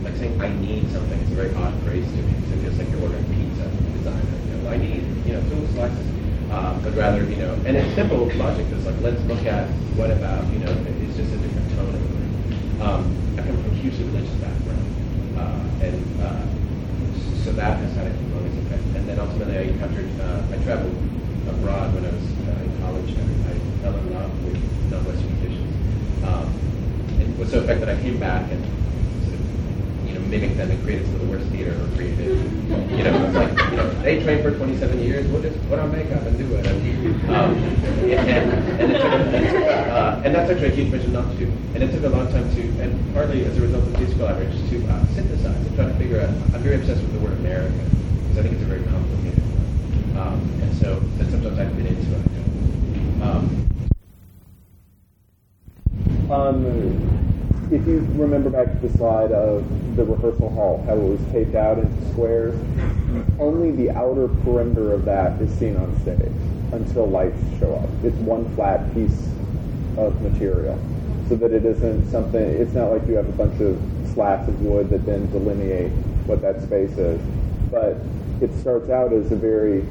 like saying I need something is a very odd phrase to me. So it feels like you're ordering pizza designer. You know, I need you know two slices, uh, but rather you know, and it's simple logic. It's like let's look at what about you know it's just a different tone of the room. Um, I come from a hugely religious background, uh, and uh, so that has had a humongous effect. And then ultimately, I encountered uh, I traveled abroad when I was uh, in college, and I fell in love with non-Western traditions. Um, and it was so effective that I came back and of, know, mimicked them and created some of the worst theater ever created. You know, it's like, you know, they trained for 27 years, we'll just put on makeup and do it. And, um, and, and, it took, uh, and that's actually a huge mission not to do. And it took a long time to, and partly as a result of these collaborations, to uh, synthesize and try to figure out, I'm very obsessed with the word America, because I think it's a very complicated word. Um, and so, so sometimes I've been into it. Um, Um, if you remember back to the slide of the rehearsal hall, how it was taped out into squares, only the outer perimeter of that is seen on stage until lights show up. It's one flat piece of material, so that it isn't something. It's not like you have a bunch of slats of wood that then delineate what that space is, but it starts out as a very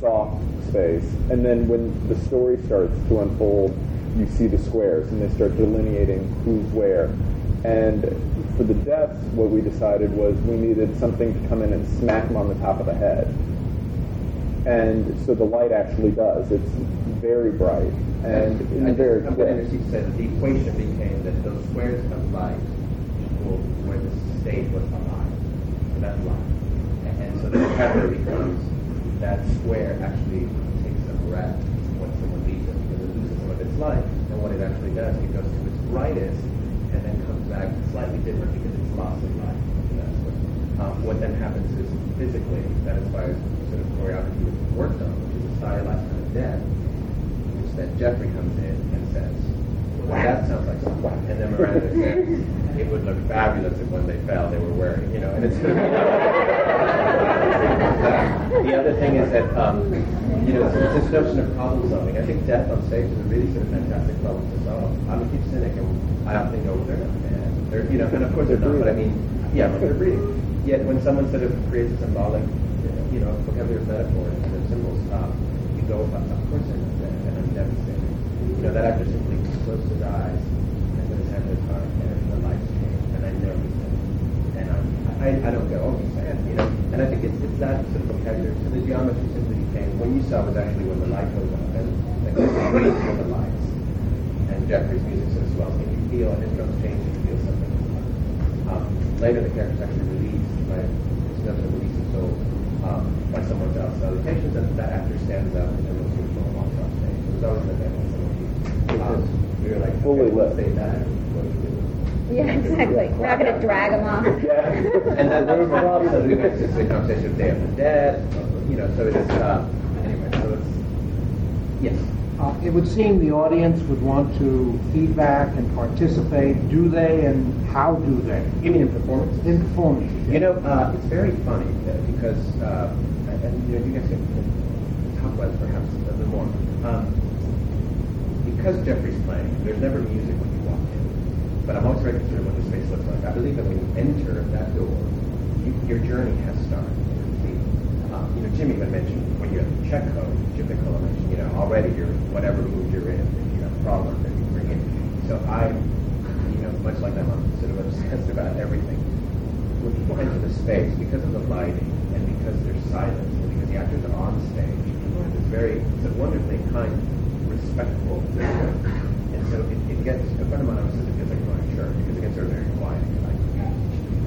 soft space, and then when the story starts to unfold, you see the squares, and they start delineating who's where. And for the deaths, what we decided was we needed something to come in and smack them on the top of the head. And so the light actually does. It's very bright and I very just, I'm quick. going to said the equation became that those squares of light equal where the state was alive. So that's light. And, and so the vocabulary becomes that square actually takes a breath when someone leaves it because it loses some of its light. And what it actually does, it goes to its brightest and then comes back slightly different because it's lost of light. That's what, um, what then happens is physically, that is why sort of choreography worked on, which is a stylized kind of death which then Jeffrey comes in and says, that sounds like something. And then Miranda says, it would look fabulous if when they fell they were wearing, you know, and it's The other thing is that, um, you know, this notion of problem solving. I think death on stage is a really sort of fantastic problem to solve. I'm a huge cynic, and I often go, well, they're not dead. They're, you know, and of course they're not, but I mean, yeah, but they're breathing. Yet when someone sort of creates a symbolic, you know, vocabulary of metaphors and symbols, um, you go, of course they're not dead, and I'm devastated. Know, that actor simply closed his eyes and hand in his heart, and the lights came, and I know he's dead. And um, I, I don't go, oh, he's sad, you know. And I think it's, it's that sort of vocabulary. So the geometry simply became, what you saw was actually when the light goes on, and the screens with the lights. And Jeffrey's music says, well, can you feel, and his drums change, you feel something. Um, later, the character's actually released by, it's nothing to release his soul um, by someone else salutations, and that that actor stands up and then looks for a long off stage. It was always the when um, we were like, Fully okay, lit. let's say that. What do we do? Yeah, exactly. We're not going to drag them off. Yeah. and then there was a so we went to the conversation of Day of the Dead, you know, so it is, uh, anyway, so it's, yes. Uh, it would seem the audience would want to feedback and participate. Do they, and how do they? You mean in performance? In performance. You know, uh, it's very funny because, uh, and, and you know, you guys can, can talk about it perhaps a little more. Um, because Jeffrey's playing, there's never music when you walk in. But I'm always very concerned what the space looks like. I believe that when you enter that door, you, your journey has started. Um, you know, Jimmy even mentioned when you have the check code, Jim Nicola mentioned, you know, already you're whatever mood you're in, if you have a problem, then you bring it. So I, you know, much like them, I'm sort of obsessed about everything. When people enter the space, because of the lighting and because there's silence and because the actors are on stage, this very, it's a wonderfully kind, respectful rhythm. And so it, it gets, a friend of mine always says it feels like going to church because it gets sort of very quiet. Like,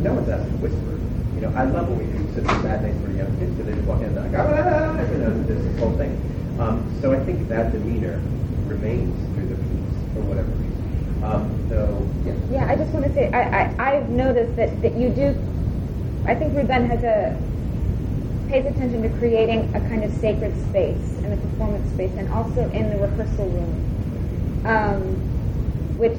no one's asked to whisper. You know, I love when we do sort of matinees for young kids because they just walk in and they're like, ah, you know, this whole thing. Um, so I think that demeanor remains through the piece for whatever reason. Um, so, yeah. Yeah, I just want to say, I, I, I've noticed that, that you do, I think Ruben has a, pays attention to creating a kind of sacred space in the performance space and also in the rehearsal room. Um, which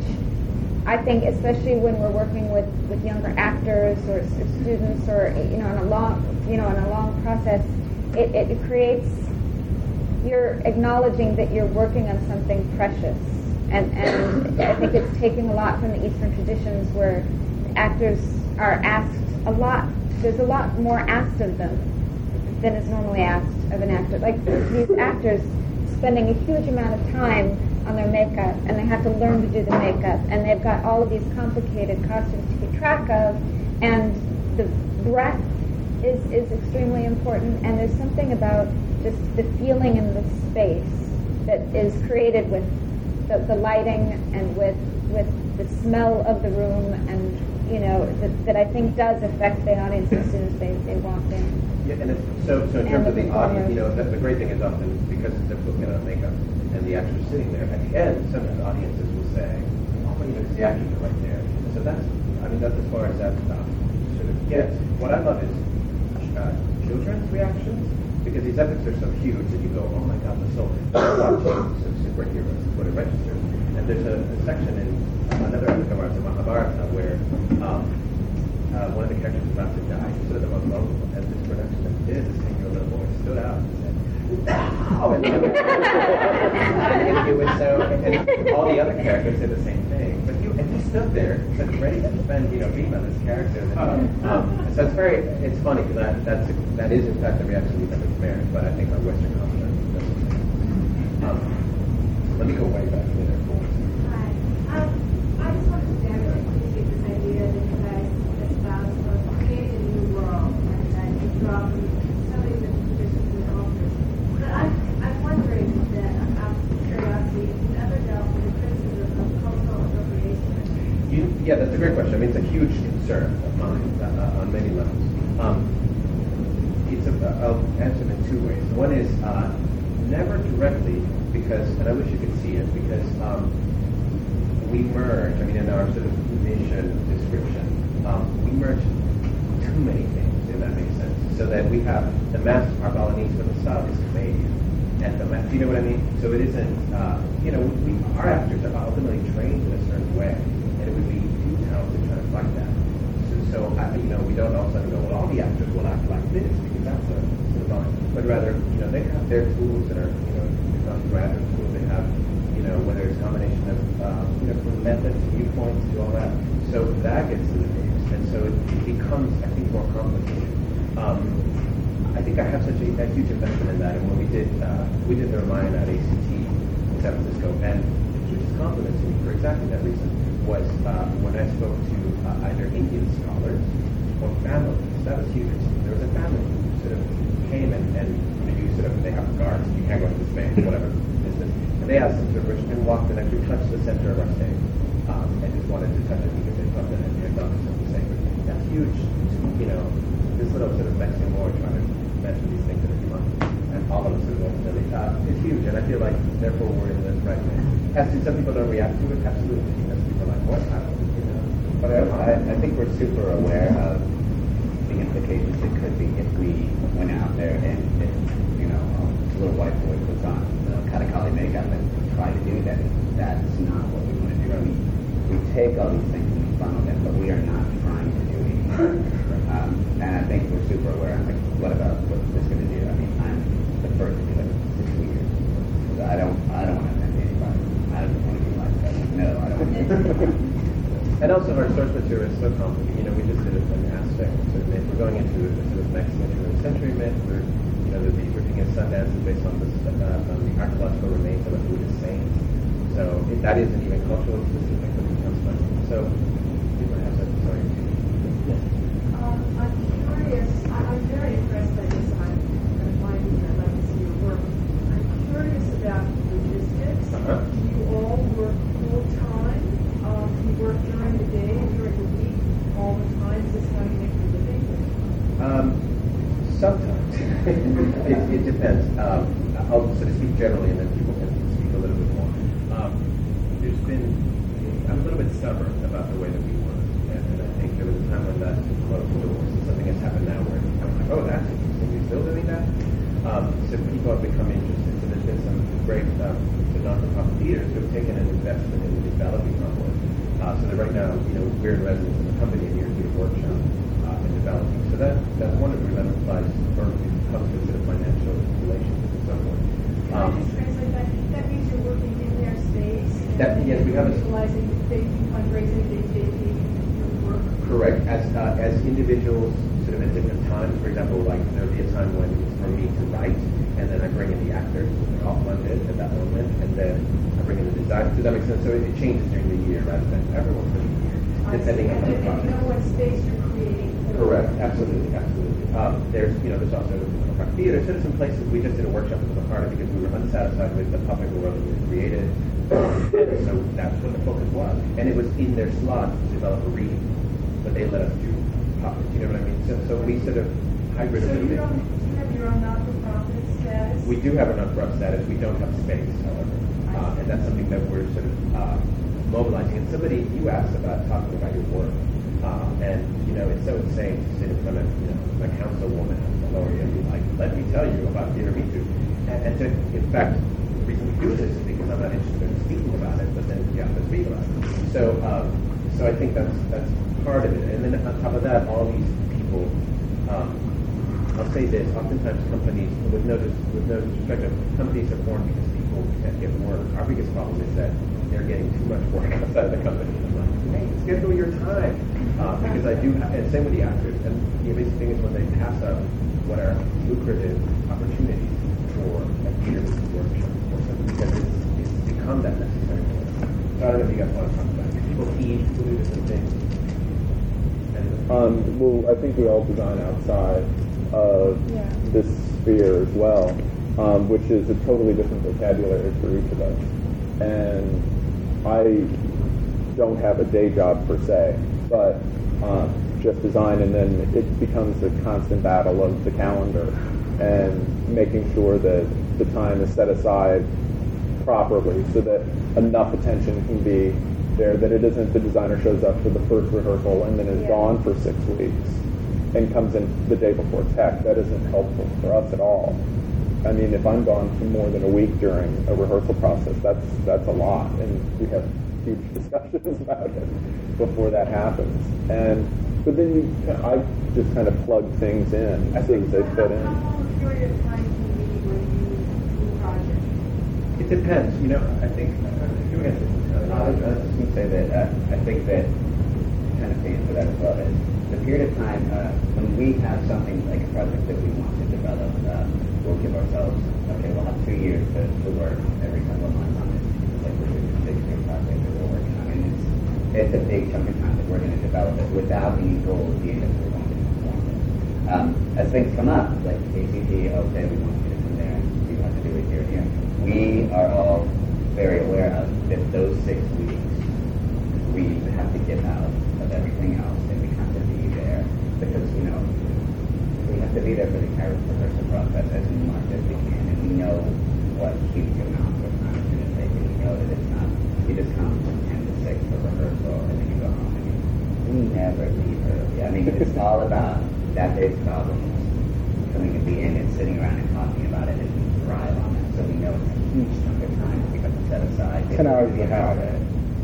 I think, especially when we're working with, with younger actors or, students or, you know, in a long, you know, in a long process, it, it creates, you're acknowledging that you're working on something precious And, and I think it's taking a lot from the Eastern traditions where actors are asked a lot, there's a lot more asked of them than is normally asked of an actor. Like these actors spending a huge amount of time on their makeup and they have to learn to do the makeup and they've got all of these complicated costumes to keep track of and the breath is, is extremely important and there's something about just the feeling in the space that is created with the, the lighting and with with the smell of the room and you know that, that I think does affect the audience as soon as they, they walk in. Yeah, and it's, so, so in terms of the audience, you know, the, the great thing is often because it's difficult to get on makeup and the actor's sitting there, at the end, sometimes audiences will say, oh, wait a minute, the actors are right there. So that's, I mean, that's as far as that sort of gets. What I love is uh, children's reactions because these epics are so huge that you go, oh my god, the soul. some superheroes, what it registers. There's a, a section in another epic of ours, the Mahabharata, where um, uh, one of the characters is about to die, sort of the most vulnerable, and this production did, this ten-year-old little boy stood out and said, oh, and, it was so, and all the other characters did the same thing, but you, and he stood there, like, ready to defend, you know, Bhima, this character. Um, so it's very, it's funny, because that, that's, that is in fact the reaction we have experienced, but I think our Western culture doesn't. Um, let me go way back there. Hi. Um, I just wanted to say I really appreciate this idea that you guys espouse of creating a new world and that you draw from so many different traditions and cultures. But I'm, I'm wondering that, out of curiosity, if you've ever dealt with the criticism of cultural appropriation. You, yeah, that's a great question. I mean, it's a huge concern of mine uh, on many levels. Um, it's a, I'll answer it in two ways. One is uh, never directly because, and I wish you could see it, because um, we merge, I mean, in our sort of mission description, um, we merge too many things, if that makes sense. So that we have the mass, our Balinese for the South is Canadian. And the mass, you know what I mean? So it isn't, uh, you know, we, our actors are ultimately trained in a certain way. And it would be futile to try to fight that. So, so I, you know, we don't all of a sudden go, well, all the actors will act like this because that's a sort of line. But rather, you know, they have their tools that are, you know, they've graduate school. They have, you know, whether it's a combination of, um, you know, methods, viewpoints, do all that. So that gets to the mix. And so it becomes, I think, more complicated. Um, I think I have such a, a huge investment in that. And when we did, uh, we did the Ramayana at ACT in San Francisco, and the hugest compliment to me for exactly that reason was uh, when I spoke to uh, either Indian scholars or families. That was huge. There was a family who sort of came and, and sort of, they have guards, you can't go into this bank, whatever business. And they asked to approach and walked and actually touched the center of our stage. Um, and just wanted to touch it because they felt that it had done something sacred. That's huge. You know, this little sort of Mexican war trying to mention these things that are humongous. And all of us sort of ultimately, uh, it's huge. And I feel like, therefore, we're in the right place. As to some people don't react to it, absolutely. Know, people are like, what? Don't, you know. But I, I, think we're super aware of the implications it could be if we went out there and, if, you know, a little white boy puts on the Kathakali makeup and try to do that. That's not what we want to do. I mean, we take all these things and make fun of them, but we are not trying to do anything. Um, and I think we're super aware. I'm like, what about what's this going to do? I mean, I'm the first to be like, six weird. So I don't, I don't want to offend anybody. I don't want to be like that. No, I don't want to. And also our source material is so complicated. You know, we just did an aspect sort of myth. We're going into a sort of Mexican 20th century myth. We're, you know, the, the Sundance is based on, this, uh, on the archaeological remains of a Buddhist saint. So it, that isn't even cultural specific, but it becomes funny. So people have that sorry. Yes. Um, I'm curious, I- I'm very impressed by this, and I'm going to find you, I'd like to see your work. I'm curious about logistics. Uh-huh. Do you all work full-time? Um, do you work during the day, during the week, all the time? Is this how you make your living? Um, sometimes. it, it depends. Um, I'll sort of speak generally and then people can speak a little bit more. Um, there's been, I'm a little bit stubborn about the way that we work. And, and I think there was a time when that closed doors. And something has happened now where I'm like, oh, that's interesting. You're still doing that? Um, so people have become interested. So there's been some great um, non-profit leaders who have taken an investment in developing our work. Uh, so that right now, you know, we're in residence in the company and you're doing a workshop uh, in developing. So that that's one of the that applies or it comes with sort of financial relations and so forth. Can I Um, just translate that? That means you're working in their space? and That- yes, we have a- Utilizing big fundraising, big, big, big work? Correct. As uh, as individuals, sort of at different times. For example, like there would be a time when it's for me to write, and then I bring in the actors. They're all funded at that moment, and then I bring in the design. Does that make sense? So it, it changes during the year rather than everyone's for the year, depending on And the then you project. know what space you're creating. for- Correct. Absolutely. Absolutely. Um, there's, you know, there's also McCarter Theater. So there's some places we just did a workshop with McCarter because we were unsatisfied with the puppet world that we created. And so that's what the focus was. And it was in their slot to develop a reading, but they let us do puppets. You know what I mean? So, so we sort of hybrid So you don't, you have your own not-for-profit status? We do have a non-profit status. We don't have space, however, uh, and that's something that we're sort of uh, mobilizing. And somebody you asked about talking about your work, uh, and you know it's so insane to sit in front of you know a councilwoman Gloria and be like, "Let me tell you about Too," and, and to, in fact, the reason we do this is because I'm not interested in speaking about it, but then you have to speak about it. So, um, so I think that's that's part of it. And then on top of that, all these people. Um, I'll say this: oftentimes companies, with no with no disrespect, companies are formed because people can't get work. Our biggest problem is that they're getting too much work outside of the company. I'm like, hey, schedule your time, uh, because I do. And same with the actors. And the amazing thing is when they pass up what are lucrative opportunities for a theater workshop or something, because it's, it's become that necessary. for them. So I don't know if you guys want to talk about it. People teach, people do different things. Um, well, I think we all design outside of Yeah. this sphere as well, um, which is a totally different vocabulary for each of us. And I don't have a day job per se, but um, just design, and then it becomes a constant battle of the calendar and making sure that the time is set aside properly so that enough attention can be there that it isn't the designer shows up for the first rehearsal and then is Yeah. gone for six weeks and comes in the day before tech. That isn't helpful for us at all. I mean, if I'm gone for more than a week during a rehearsal process, that's that's a lot, and we have huge discussions about it before that happens. And but then you, I just kind of plug things in as soon as they fit in. How long a period of time do you need when you do a project? It depends. You know, I think. Uh, go. Uh, I was just going to say that uh, I think that kind of thing for that as well is the period of time uh, when we have something like a project that we want to develop, uh, we'll give ourselves okay, we'll have two years to, to work every single month on it. Like we're doing a big big project that we're working on, and it's a big chunk of time that we're going to develop it without any goal the end that we're going to perform it. Um, as things come up, like ACT, okay, we want to get it from there, we want to do it here and here. We are all very aware of that those six weeks we have to get out of everything else and we have to be there because, you know, we have to be there for the entire rehearsal process as much as we can and we know what huge amount of time it's going to take and we know that it's not, you just come from 10 to 6 for rehearsal and then you go home and you, never leave early. I mean, it's all about that day's problems coming to be in and sitting around and talking about it and we thrive on it. So we know it's a huge chunk of time that we have to set aside. 10 hours to an hour.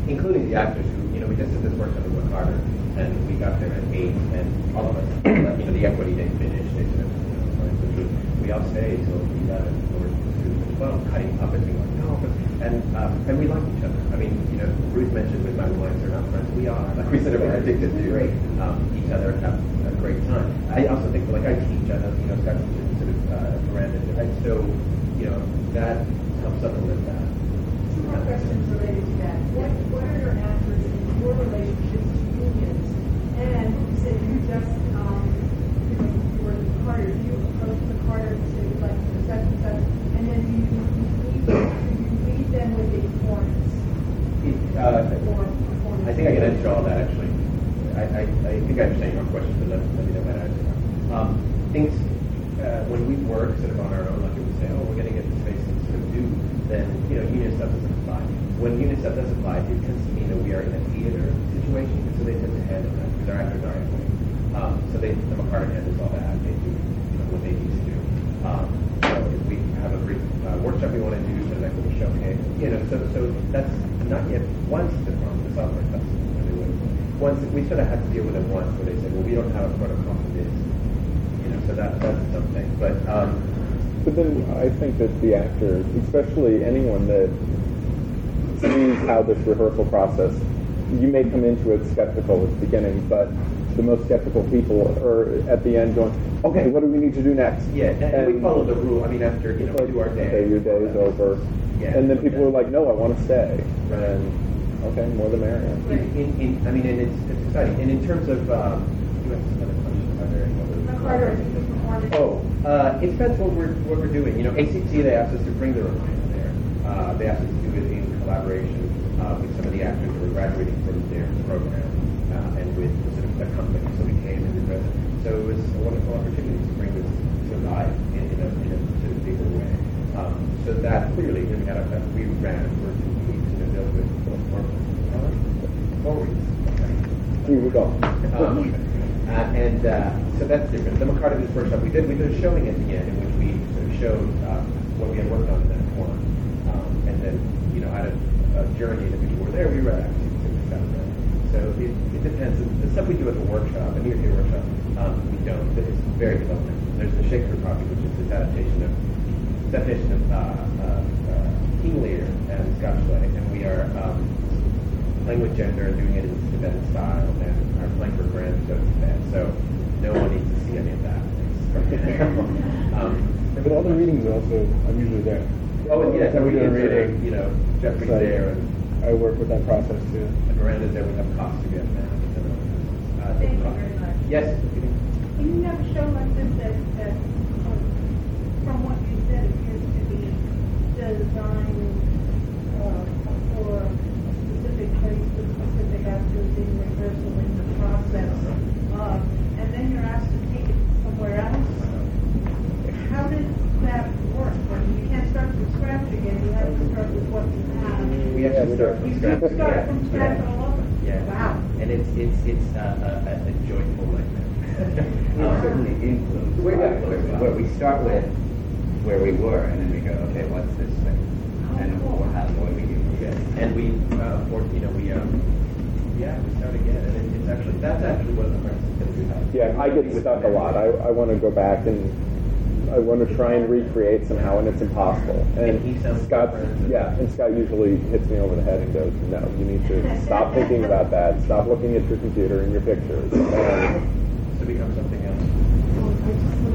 including the actors who, you know, we just did this workshop with McCarter, and we got there at eight, and all of us, you know, the equity day finished, they sort of, you know, we, we all stayed till eleven or two to twelve, cutting puppets, being like, no, but, and, um, and we like each other. I mean, you know, Ruth mentioned with my wives are not friends, we are. Like we said, we're addicted to um, each other and have a great time. I also think, like, I teach, I know, you know, Scott teaches sort of, uh, Miranda, and so, you know, that helps supplement that. Two more questions related to that. What, what are your actors in your relationships to unions? And you said you just, um, you know, you were the Carter, you approach the Carter to like, such and such, and then do you lead, do you lead them with a performance? Uh, I think I can answer all that actually. I, I, I think I understand your question, but let, let me know how to answer. Um, things, uh, when we work sort of on our own, like we say, oh, we're going to get the space to sort of do, then, you know, union stuff doesn't apply. When union stuff does apply, it tends to mean that we are in a theater situation, so they tend to handle that, because our actors are anyway. Um, so they, have the McCarter handles all that, they do, you know, what they need to do. Um, so if we have a brief uh, workshop we want to do, so that we'll showcase, you know, so, so that's not yet once the problem, the software stuff. Once, we sort of had to deal with it once, where they said, well, we don't have a protocol for this, you know, so that, that's something. But, um, But then I think that the actors, especially anyone that sees how this rehearsal process, you may come into it skeptical at the beginning, but the most skeptical people are at the end going, okay, what do we need to do next? Yeah, and, we follow the rule. I mean, after you know, we do our day. Okay, your day is over. Yeah. And then people are like, no, I want to stay. And okay, more the merrier. In, in, in, I mean, and it's, it's exciting. And in terms of, um, you have another question. Are there any other? Carter, if you could perform it. Oh, uh, it depends what we're what we're doing. You know, ACT they asked us to bring the Ramayana there. Uh, they asked us to do it in collaboration uh, with some of the actors that were graduating from their program uh, and with sort of the company. So we came and did present. So it was a wonderful opportunity to bring this to life in, in, a, in a sort of bigger way. Um, so that clearly, you know, we had a, we ran for two weeks, know, dealt with four, four, weeks. Here we go. Um, uh, and uh, so that's different. The this workshop we did, we did a showing at the end in which we sort of showed uh, what we had worked on in that form. Um, and then, you know, had a, a journey that people were there, we read actually things out of that. So it, it depends. The stuff we do at the workshop, the New York City workshop, um, we don't, but it's very developmental. There's the Shakespeare project, which is this adaptation of definition of uh, uh, uh, King Lear and Scottish play, and we are um, playing with gender and doing it in Tibetan style, and are playing for grand so Tibet. So no one needs to see any of that. um, But all the readings also, I'm usually there. oh, and yes, Every every day year, reading. you know, Jeffrey's So there, and, I work with that process too. and Miranda's there. We have costs together now. Uh, Thank you very much. Yes. Can you have a show like this that, that um, from what you said appears to be designed uh, for a specific place with specific actors in rehearsal in the process, uh, and then you're asked to take it somewhere else? How did that work? I mean, you can't start from scratch again, you have to start with what you have. We have to start from You scratch. have to start Yeah. from scratch Yeah. all over? Yeah. Wow. And it's it's it's uh, a, a, a joyful nightmare. We certainly influence We're where, not- where, where we start with where we were, and then we go, okay, what's this thing? And what happens when we do Yes. And we, uh, for, you know, we, um, yeah, we start again, and it, it's actually that's actually one of the hardest things we have. Yeah, I get stuck a lot. I, I want to go back and I want to try and recreate somehow, and it's impossible. And, And Scott, yeah, and Scott usually hits me over the head and goes, "No, you need to stop thinking about that. Stop looking at your computer and your pictures." And to become something else.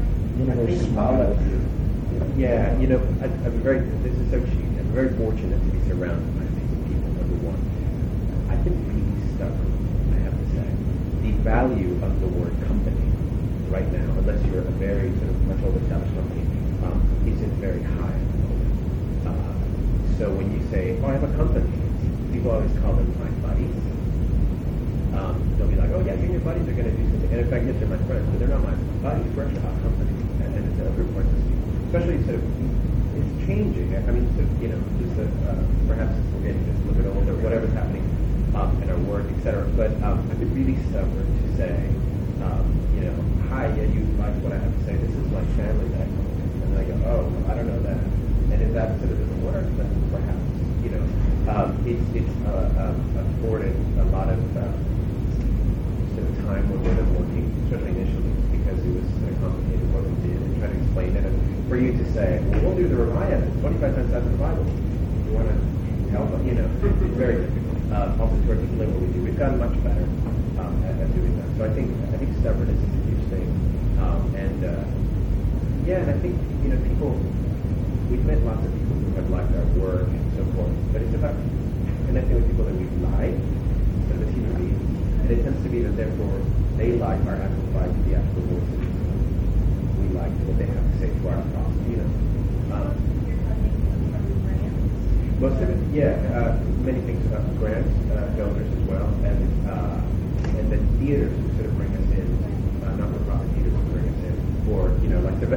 you know, I think Paula- Yeah, you know, I, I'm very. This is so cheap. I'm very fortunate to be surrounded by amazing people. Number one, I've been really stubborn. I have to say, the value of the word company right now, unless you're a very sort of much older established company, um, isn't very high. Uh, so when you say, "Oh, I have a company," people always call them my buddies. Um, they'll be like, "Oh yeah, you and your buddies are going to do something." And in fact, yes, they're my friends, but they're not my buddies. We're a company, a group of people. Especially sort of, it's changing. I mean, sort of, you know, just uh, uh, perhaps we're getting just a little bit older, whatever's happening um, in our work, etc. But um, I've really stubborn to say, um, you know, hi, yeah, you like what I have to say. This is my family that and then I go, oh, I don't know that. And if that sort of doesn't work, then perhaps, you know, um, it's it's uh, um, afforded a lot of. Uh, sort of time with it and working, especially initially, because it was sort of complicated what we did and trying to explain it. And for you to say, well, we'll do the Ramaya 25 times out of the Bible. You want to help, you know, it's very difficult. Uh, also to articulate what we do. We've gotten much better um, at, at doing that. So I think I think stubbornness is a huge thing. Um, and uh, yeah, and I think, you know, people, we've met lots of people who have liked our work and so forth, but it's about connecting with people that we like, sort of as human beings. And it tends to be that therefore they like our amplified theatrical voices. We like what they have to our thoughts, you know. Um, your funding from grants? most of it, yeah, uh, many things about grants, uh, donors as well, and uh, and then theaters who sort of bring us in, uh, not-for-profit theaters who bring us in. for, you know, like the,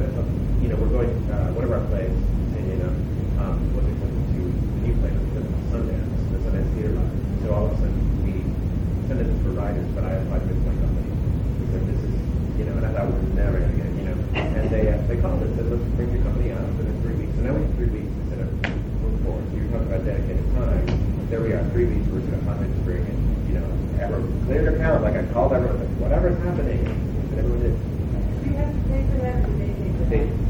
you know, we're going, uh, one of our plays, and you know, um, was accepted to a new play because of Sundance, the Sundance Theater Lab. So all of a sudden we sent it for writers, but I applied with my company. We said, this is, you know, and I thought we were never going to get, it, you know, and they, uh, they called and said, let's bring your company out within three weeks. So now we have three weeks instead of move forward. So you're talking about dedicated time. There we are, three weeks, we're going to find to bring it, you know, ever cleared account, like I called everyone, like, whatever's happening, and everyone did. Do you have to pay for that or do they pay for They, that?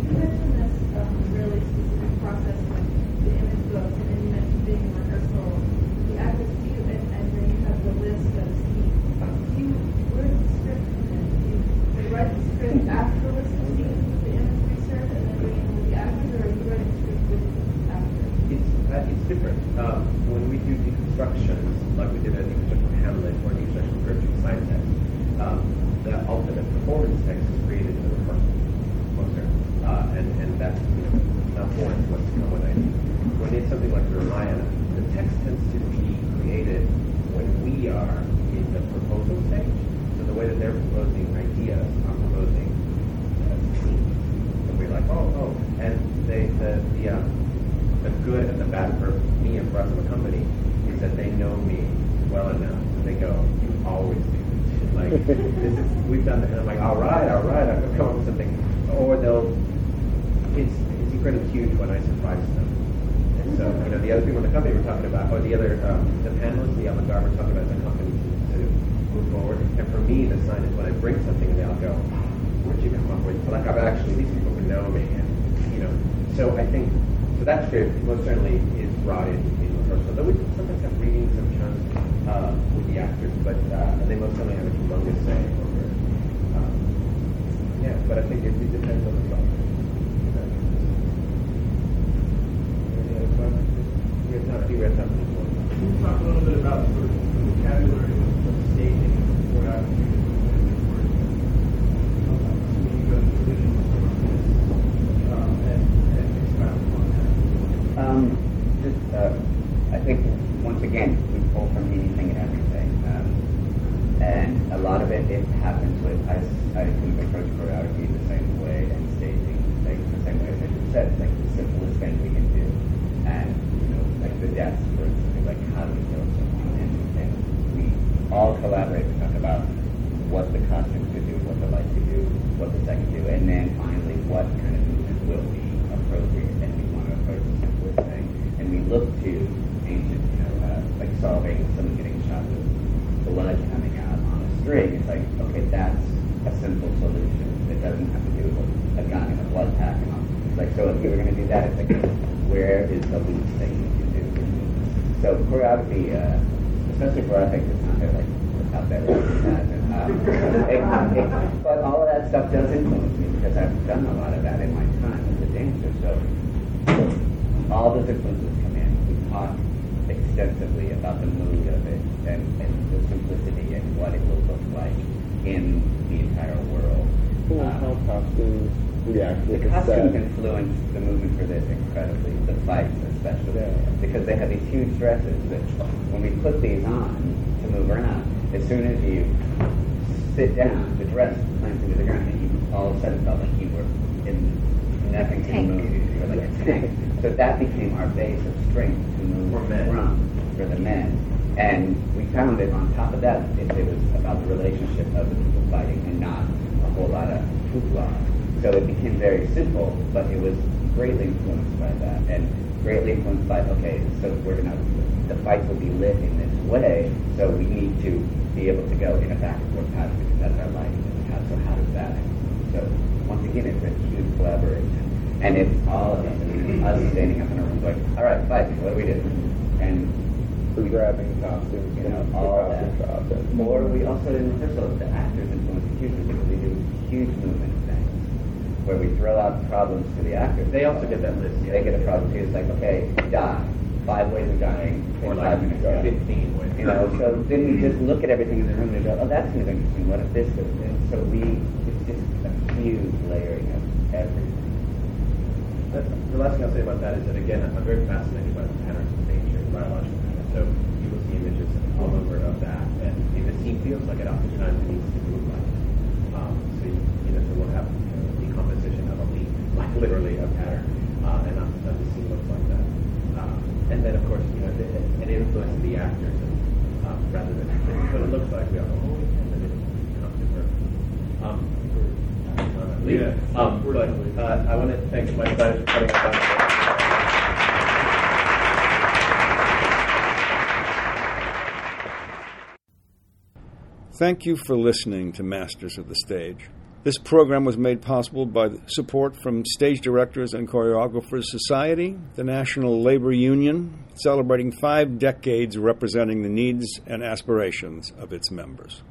You mentioned this um, really specific process with the image books, and then you mentioned being in rehearsal. The actors do you, and, and then you have the list of scenes. Do you, where does the script come in? Do you they write the script after the list of scenes with the image research, and then bring in with the actors, or are you writing the script with the actors? It's uh, it's different. Um, when we do deconstructions, like we did a deconstruction for Hamlet for Gertrude Science um, the ultimate performance text is created in the rehearsal poster, uh, and and that's you know not foreign to what's come when I when it's something like the Ramayana, the text tends to be created when we are in the proposal stage. So the way that they're proposing ideas, I'm proposing uh, scenes. So we're like, oh, oh, and they the the um, the good and the bad for me and for us as a company is that they know me well enough. And they go, you always do this. Like, this is, we've done that. And I'm like, all right, all right, I'm going to come up with something. Or they'll, it's, it's incredibly huge when I surprise them. And so, you know, the other people in the company we're talking about, or the other, um, the panelists, the avant-garde we're talking about as a company to, to move forward. And for me, the sign is when I bring something and they'll go, where'd you come up with? Like, I've actually, these people who know me. And, you know, so I think so that script most certainly is brought in in rehearsal. Though we sometimes have readings sometimes uh, with the actors, but uh, they most certainly have a humongous say over it. Um, yeah, but I think it, it depends on the project. Any other questions? We have time. I think we have time for this one. Can you talk a little bit about sort of the vocabulary of staging and choreography that goes into your work? Um, When you go to traditional sort of this, um, and, and expound upon that. Um, just, uh, I think once again we pull from anything and everything, um, and a lot of it it happens with I, I can approach choreography the same way and staging like the same way as I just said, like the simplest thing we can do, and you know like the deaths for instance, like how do we kill someone, and, and we all collaborate to talk about what the costumes could do, what the lights could do, what the set could do, and then finally what kind of movement will be appropriate and we want to approach the simplest thing. And we look to ancient, you know, uh, like solving someone getting shot with blood coming out on a string. It's like, okay, that's a simple solution. It doesn't have to do with a gun and a blood pack and all. It's like, so if we were going to do that, it's like, where is the least thing we can do? So choreography, uh, especially for us, like, it's not there, like, out there like that. And, um, it, but all of that stuff does influence me because I've done a lot of that in my time as a dancer. So all those influences come in. We talk extensively about the mood of it and, and the simplicity and what it will look like in the entire world. Cool. Uh, How costumes react the with the costumes influence the movement for this incredibly, the fights especially, Yeah. because they have these huge dresses that when we put these on to move around, as soon as you sit down, the dress plants into the ground, and you all of a sudden felt like you were in nothing Tank. to move, you were like a tank. So that became our base of strength to move For from for the men. And we found that on top of that, it, it was about the relationship of the people fighting and not a whole lot of hoopla. So it became very simple, but it was greatly influenced by that, and greatly influenced by okay, so we're gonna the fights will be lit in this way, so we need to be able to go in a back and forth pattern because that's our life. And so how does that? So once again, it's a huge collaboration, and it's all of us. I us standing up in a room going, all right, fight. What do we do? And For grabbing costumes, you know, the all costume that. shop. and- Or we also in rehearsal, the actors influence the hugely because we do huge movement things where we throw out problems to the actors. They also get that list. Yeah. They get a problem too. It's like, okay, die. Five ways of dying Or five minutes. Go. 15 ways. You know, so then we just look at everything in the room and go, oh, that's kind of interesting. What if this goes? And so we, it's just a huge layering of everything. The, last thing I'll say about that is that again, I'm very fascinated by the patterns of nature, biological patterns. So you will see images all over of that, and if a scene feels like it, oftentimes it needs to move like. Um, so you, you know, so we'll have you know, decomposition of a leaf, like literally a pattern, uh, and not the scene looks like that. And then of course, you know, the, an influence of the actors, and, um, rather than what it looks like, we all go, oh, and then it becomes different. Um, uh. Yeah, um, but uh, I want to thank my designers for putting us on. Thank you for listening to Masters of the Stage. This program was made possible by support from Stage Directors and Choreographers Society, the National Labor Union, celebrating five decades representing the needs and aspirations of its members.